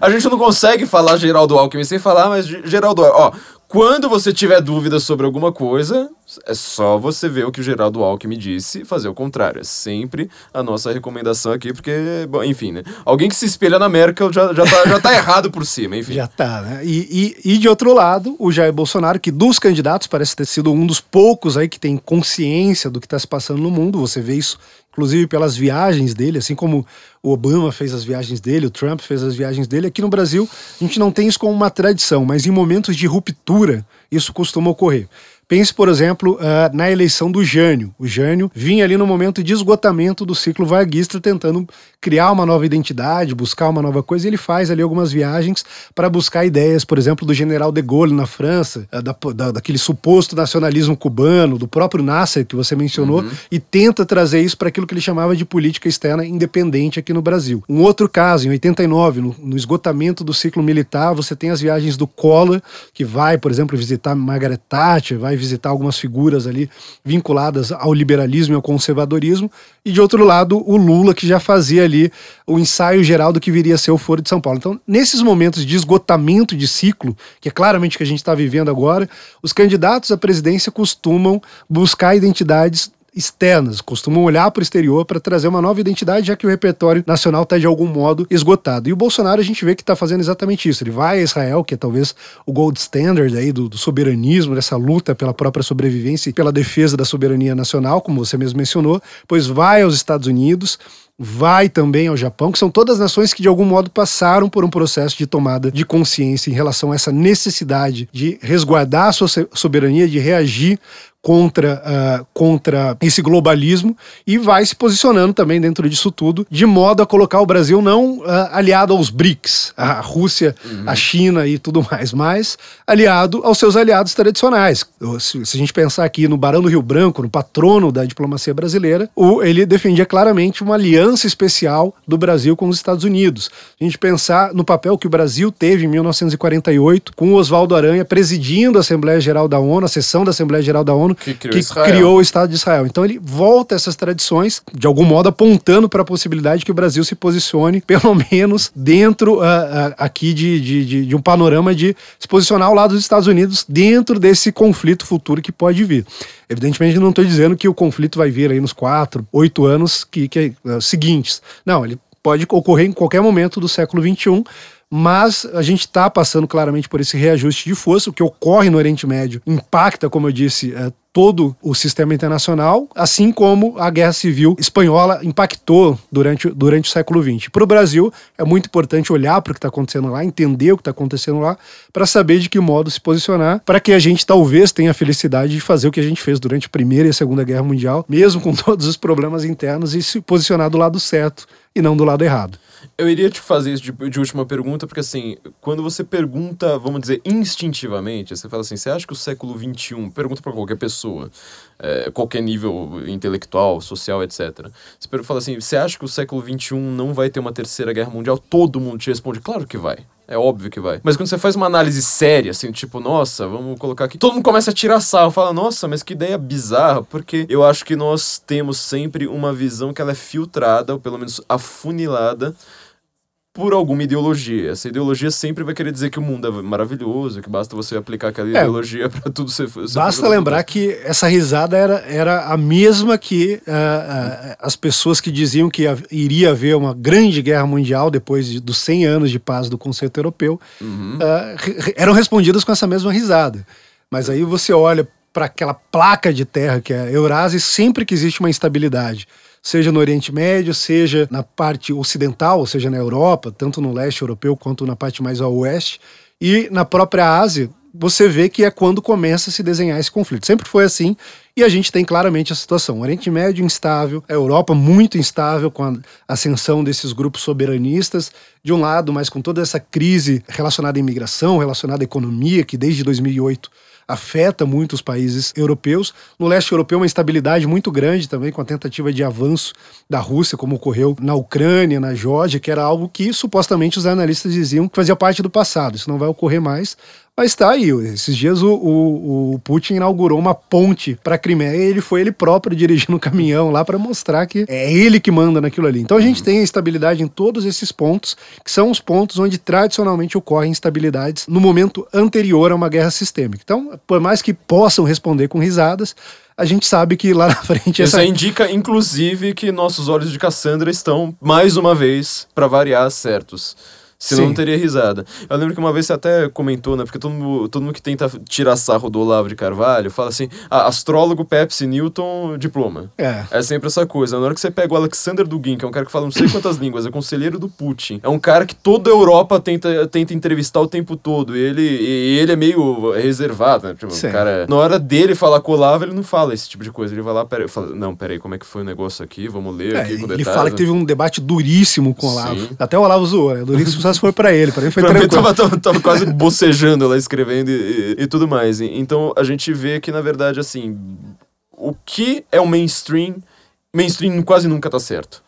a gente não consegue falar Geraldo Alckmin sem falar, mas Geraldo, ó, quando você tiver dúvidas sobre alguma coisa, é só você ver o que o Geraldo Alckmin disse e fazer o contrário. É sempre a nossa recomendação aqui, porque, bom, enfim, né? Alguém que se espelha na Merkel já, já, tá, já tá *laughs* errado por cima, enfim. Já tá, né? E, e, e, de outro lado, o Jair Bolsonaro, que dos candidatos parece ter sido um dos poucos aí que tem consciência do que está se passando no mundo. Você vê isso inclusive pelas viagens dele, assim como o Obama fez as viagens dele, o Trump fez as viagens dele. Aqui no Brasil, a gente não tem isso como uma tradição, mas em momentos de ruptura, isso costuma ocorrer. Pense, por exemplo, uh, na eleição do Jânio. O Jânio vinha ali no momento de esgotamento do ciclo varguista, tentando criar uma nova identidade, buscar uma nova coisa, e ele faz ali algumas viagens para buscar ideias, por exemplo, do general de Gaulle na França, uh, da, da, daquele suposto nacionalismo cubano, do próprio Nasser, que você mencionou, uhum. e tenta trazer isso para aquilo que ele chamava de política externa independente aqui no Brasil. Um outro caso, em 89, no, no esgotamento do ciclo militar, você tem as viagens do Collor, que vai, por exemplo, visitar Margaret Thatcher, vai visitar algumas figuras ali vinculadas ao liberalismo e ao conservadorismo, e de outro lado, o Lula, que já fazia ali o ensaio geral do que viria a ser o Foro de São Paulo. Então, nesses momentos de esgotamento de ciclo, que é claramente o que a gente está vivendo agora, os candidatos à presidência costumam buscar identidades externas, costumam olhar para o exterior para trazer uma nova identidade, já que o repertório nacional está de algum modo esgotado. E o Bolsonaro a gente vê que está fazendo exatamente isso. Ele vai a Israel, que é talvez o gold standard aí do, do soberanismo, dessa luta pela própria sobrevivência e pela defesa da soberania nacional, como você mesmo mencionou, pois vai aos Estados Unidos vai também ao Japão, que são todas nações que de algum modo passaram por um processo de tomada de consciência em relação a essa necessidade de resguardar a sua soberania, de reagir contra, uh, contra esse globalismo e vai se posicionando também dentro disso tudo, de modo a colocar o Brasil não uh, aliado aos BRICS, a Rússia, uhum. a China e tudo mais, mas aliado aos seus aliados tradicionais. Se, se, a gente pensar aqui no Barão do Rio Branco, no patrono da diplomacia brasileira, o, ele defendia claramente uma aliança especial do Brasil com os Estados Unidos. A gente pensar no papel que o Brasil teve em 1948 com o Oswaldo Aranha presidindo a Assembleia Geral da ONU, a sessão da Assembleia Geral da ONU, que, criou, que criou, o Estado de Israel. Então ele volta essas tradições, de algum modo apontando para a possibilidade que o Brasil se posicione, pelo *laughs* menos dentro uh, uh, aqui de, de, de, de, um panorama de se posicionar ao lado dos Estados Unidos dentro desse conflito futuro que pode vir. Evidentemente, não estou dizendo que o conflito vai vir aí nos quatro, oito anos que, que uh, seguintes. Não, ele pode ocorrer em qualquer momento do século XXI mas a gente está passando claramente por esse reajuste de força. O que ocorre no Oriente Médio impacta, como eu disse, é, todo o sistema internacional, assim como a Guerra Civil Espanhola impactou durante, durante o século XX. Para o Brasil, é muito importante olhar para o que está acontecendo lá, entender o que está acontecendo lá, para saber de que modo se posicionar, para que a gente talvez tenha a felicidade de fazer o que a gente fez durante a Primeira e a Segunda Guerra Mundial, mesmo com *laughs* todos os problemas internos, e se posicionar do lado certo e não do lado errado. Eu iria te fazer isso de, de, última pergunta, porque assim, quando você pergunta, vamos dizer, instintivamente, você fala assim, você acha que o século XXI, pergunta para qualquer pessoa, é, qualquer nível intelectual, social, etc. Você fala assim, você acha que o século XXI não vai ter uma terceira guerra mundial? Todo mundo te responde, claro que vai. É óbvio que vai. Mas quando você faz uma análise séria, assim, tipo, nossa, vamos colocar aqui. Todo mundo começa a tirar sarro, fala, nossa, mas que ideia bizarra, porque eu acho que nós temos sempre uma visão que ela é filtrada, ou pelo menos afunilada, por alguma ideologia. Essa ideologia sempre vai querer dizer que o mundo é maravilhoso, que basta você aplicar aquela é, ideologia *laughs* para tudo ser. ser basta lembrar que essa risada era, era a mesma que uh, uh, as pessoas que diziam que iria haver uma grande guerra mundial depois de, dos 100 anos de paz do Conceito Europeu uhum. uh, eram respondidas com essa mesma risada. Mas aí você olha para aquela placa de terra que é a Eurásia, sempre que existe uma instabilidade seja no Oriente Médio, seja na parte ocidental, ou seja, na Europa, tanto no leste europeu quanto na parte mais ao oeste, e na própria Ásia, você vê que é quando começa a se desenhar esse conflito. Sempre foi assim, e a gente tem claramente a situação. O Oriente Médio instável, a Europa muito instável com a ascensão desses grupos soberanistas, de um lado, mas com toda essa crise relacionada à imigração, relacionada à economia, que desde 2008 afeta muito os países europeus. No leste europeu, uma instabilidade muito grande também, com a tentativa de avanço da Rússia, como ocorreu na Ucrânia, na Geórgia, que era algo que supostamente os analistas diziam que fazia parte do passado. Isso não vai ocorrer mais. Mas tá aí, esses dias o, o, o Putin inaugurou uma ponte para a Crimeia e ele foi ele próprio dirigindo o caminhão lá para mostrar que é ele que manda naquilo ali. Então a gente tem a estabilidade em todos esses pontos, que são os pontos onde tradicionalmente ocorrem instabilidades no momento anterior a uma guerra sistêmica. Então, por mais que possam responder com risadas, a gente sabe que lá *laughs* na frente. Isso essa... indica, inclusive, que nossos olhos de Cassandra estão, mais uma vez, para variar, certos. Senão Sim. não teria risada. Eu lembro que uma vez você até comentou, né? Porque todo mundo, todo mundo que tenta tirar sarro do Olavo de Carvalho fala assim: ah, astrólogo, Pepsi, Newton, diploma. É. É sempre essa coisa. Na hora que você pega o Alexander Dugin, que é um cara que fala não sei quantas *laughs* línguas, é conselheiro do Putin. É um cara que toda a Europa tenta, tenta entrevistar o tempo todo. E ele, e ele é meio reservado, né? Tipo, o cara, na hora dele falar com o Olavo, ele não fala esse tipo de coisa. Ele vai lá, pera, fala, não, peraí, como é que foi o negócio aqui? Vamos ler é, aqui com Ele detalhes. fala que teve um debate duríssimo com o Olavo. Sim. Até o Olavo zoou, né? Duríssimo *laughs* se foi pra ele. Pra ele foi pra tranquilo. Mim, tava, tava, tava quase bocejando lá, escrevendo e, e, e tudo mais. Então a gente vê que, na verdade, assim, o que é o mainstream, mainstream quase nunca tá certo.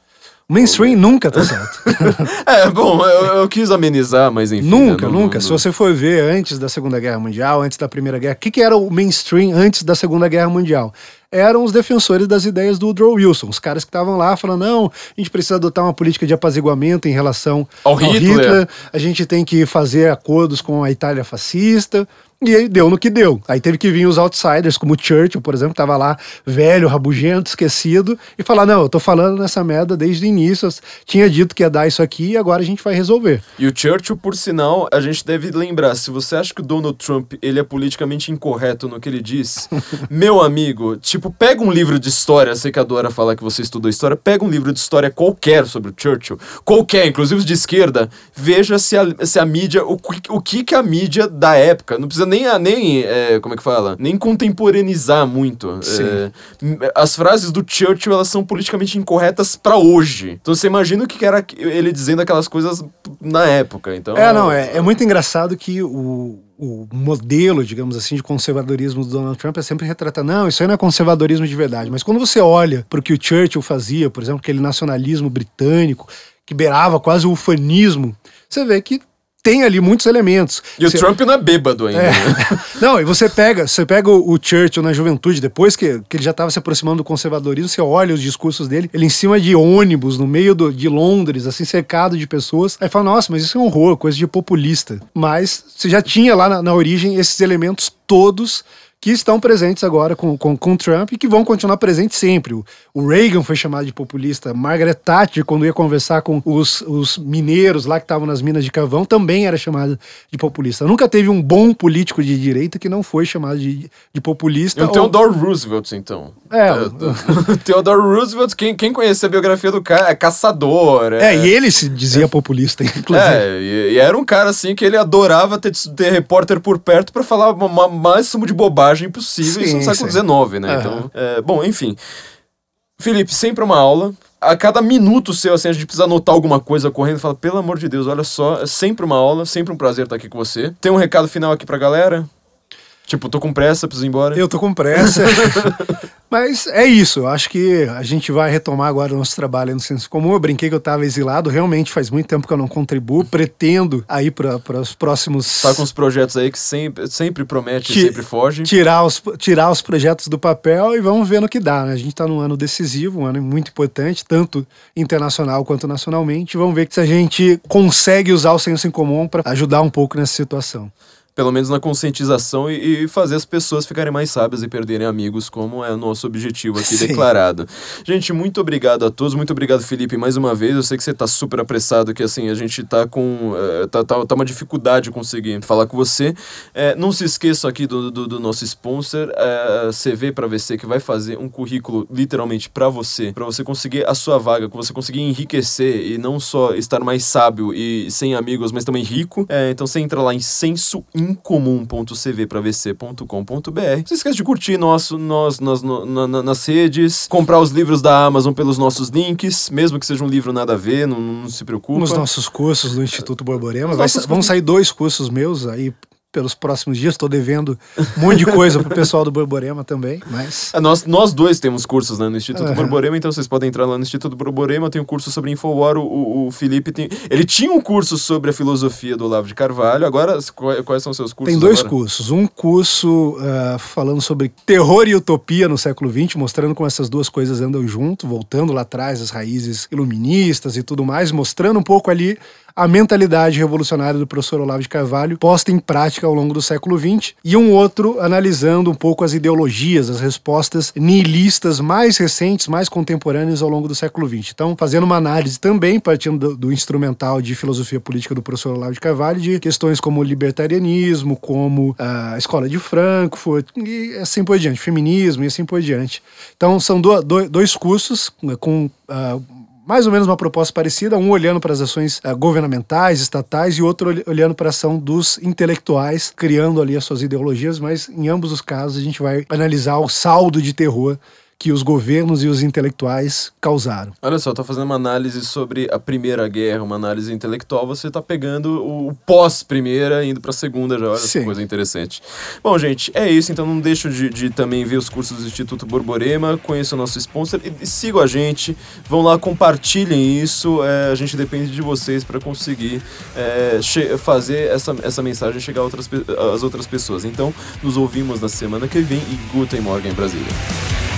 Mainstream nunca tá certo. *laughs* é, bom, eu, eu, quis amenizar, mas enfim. Nunca, né, não, nunca. Não, Se você for ver antes da Segunda Guerra Mundial, antes da Primeira Guerra, o que, que era o mainstream antes da Segunda Guerra Mundial? Eram os defensores das ideias do Woodrow Wilson, os caras que estavam lá falando, não, a gente precisa adotar uma política de apaziguamento em relação ao, ao Hitler. Hitler, a gente tem que fazer acordos com a Itália fascista, E aí deu no que deu. Aí teve que vir os outsiders, como o Churchill, por exemplo, que tava lá velho, rabugento, esquecido, e falar: não, eu tô falando nessa merda desde o início, eu tinha dito que ia dar isso aqui e agora a gente vai resolver. E o Churchill, por sinal, a gente deve lembrar: se você acha que o Donald Trump ele é politicamente incorreto no que ele diz, *laughs* meu amigo, tipo, pega um livro de história, sei que adora falar que você estudou história, pega um livro de história qualquer sobre o Churchill, qualquer, inclusive os de esquerda, veja se a, se a mídia, o, o que que a mídia da época, não precisa nem, nem é, como é que fala, nem contemporaneizar muito. É, as frases do Churchill, elas são politicamente incorretas para hoje. Então você imagina o que era ele dizendo aquelas coisas na época. Então, é, não, é, é muito engraçado que o, o modelo, digamos assim, de conservadorismo do Donald Trump é sempre retratar, não, isso aí não é conservadorismo de verdade. Mas quando você olha para o que o Churchill fazia, por exemplo, aquele nacionalismo britânico, que beirava quase o ufanismo, você vê que tem ali muitos elementos. E você... o Trump não é bêbado ainda. É. Né? *laughs* não, e você pega, você pega o, Churchill na juventude, depois que, que ele já estava se aproximando do conservadorismo, você olha os discursos dele, ele em cima de ônibus, no meio do, de Londres, assim, cercado de pessoas. Aí fala, nossa, mas isso é um horror, coisa de populista. Mas você já tinha lá na, na origem esses elementos todos que estão presentes agora com, com, com Trump e que vão continuar presentes sempre. O, o, Reagan foi chamado de populista, Margaret Thatcher, quando ia conversar com os, os mineiros lá que estavam nas minas de carvão, também era chamado de populista. Nunca teve um bom político de direita que não foi chamado de, de populista. E o ou... Theodore Roosevelt, então. É. O *laughs* Theodore Roosevelt, quem, quem conhece a biografia do cara, é caçador. É, é e ele se dizia é. populista, *laughs* inclusive. É, e, e, era um cara assim que ele adorava ter, ter repórter por perto para falar o máximo de bobagem bobagem possível, sim, isso no século XIX, né? Uhum. Então, é, bom, enfim. Felipe, sempre uma aula. A cada minuto seu, assim, a gente precisa anotar alguma coisa correndo e fala, pelo amor de Deus, olha só, é sempre uma aula, sempre um prazer estar aqui com você. Tem um recado final aqui pra galera? Tipo, tô com pressa, preciso ir embora. Eu tô com pressa. *laughs* Mas é isso, acho que a gente vai retomar agora o nosso trabalho no senso comum. Eu brinquei que eu estava exilado, realmente faz muito tempo que eu não contribuo, pretendo aí para os próximos. Tá com os projetos aí que sempre, sempre promete e sempre foge. Tirar os, tirar os projetos do papel e vamos ver no que dá. Né? A gente está num ano decisivo, um ano muito importante, tanto internacional quanto nacionalmente. Vamos ver se a gente consegue usar o senso em comum para ajudar um pouco nessa situação pelo menos na conscientização e, e, fazer as pessoas ficarem mais sábias e perderem amigos, como é o nosso objetivo aqui *laughs* Sim. declarado. Gente, muito obrigado a todos, muito obrigado, Felipe, mais uma vez. Eu sei que você tá super apressado, que assim, a gente tá com. Uh, tá, tá, tá, uma dificuldade conseguir falar com você. É, não se esqueçam aqui do, do, do nosso sponsor, uh, CV para VC, que vai fazer um currículo literalmente para você, para você conseguir a sua vaga, para você conseguir enriquecer e não só estar mais sábio e sem amigos, mas também rico. É, então você entra lá em senso incomum.cvpravc.com.br. Não se esqueça de curtir nosso, nós, nós no, na, nas redes, comprar os livros da Amazon pelos nossos links, mesmo que seja um livro nada a ver, não, não se preocupe. Nos nossos cursos do Instituto Borborema. Vai, vão sair dois cursos meus aí pelos próximos dias. Estou devendo um monte de coisa pro pessoal do Borborema também, mas... É, nós, nós dois temos cursos né, no Instituto uhum. Borborema, então vocês podem entrar lá no Instituto Borborema, tem um curso sobre Infowar, o, o, Felipe tem... Ele tinha um curso sobre a filosofia do Olavo de Carvalho, agora quais são os seus cursos Tem dois agora? cursos, um curso uh, falando sobre terror e utopia no século XX, mostrando como essas duas coisas andam junto, voltando lá atrás, as raízes iluministas e tudo mais, mostrando um pouco ali a mentalidade revolucionária do professor Olavo de Carvalho posta em prática ao longo do século XX, e um outro analisando um pouco as ideologias, as respostas nihilistas mais recentes, mais contemporâneas ao longo do século XX. Então, fazendo uma análise também, partindo do, do instrumental de filosofia política do professor Olavo de Carvalho, de questões como libertarianismo, como a escola de Frankfurt, e assim por diante, feminismo e assim por diante. Então, são do, do, dois cursos com. Uh, mais ou menos uma proposta parecida, um olhando para as ações uh, governamentais, estatais, e outro olhando para a ação dos intelectuais, criando ali as suas ideologias, mas em ambos os casos a gente vai analisar o saldo de terror que os governos e os intelectuais causaram. Olha só, tô fazendo uma análise sobre a Primeira Guerra, uma análise intelectual, você tá pegando o pós-primeira indo pra segunda já, olha Sim. coisa interessante. Bom, gente, é isso, então não deixo de, de, também ver os cursos do Instituto Borborema, conheça o nosso sponsor e, e sigam a gente, vão lá, compartilhem isso, é, a gente depende de vocês para conseguir é, fazer essa, essa mensagem chegar outras, às outras pessoas. Então, nos ouvimos na semana que vem e Guten Morgen Brasília.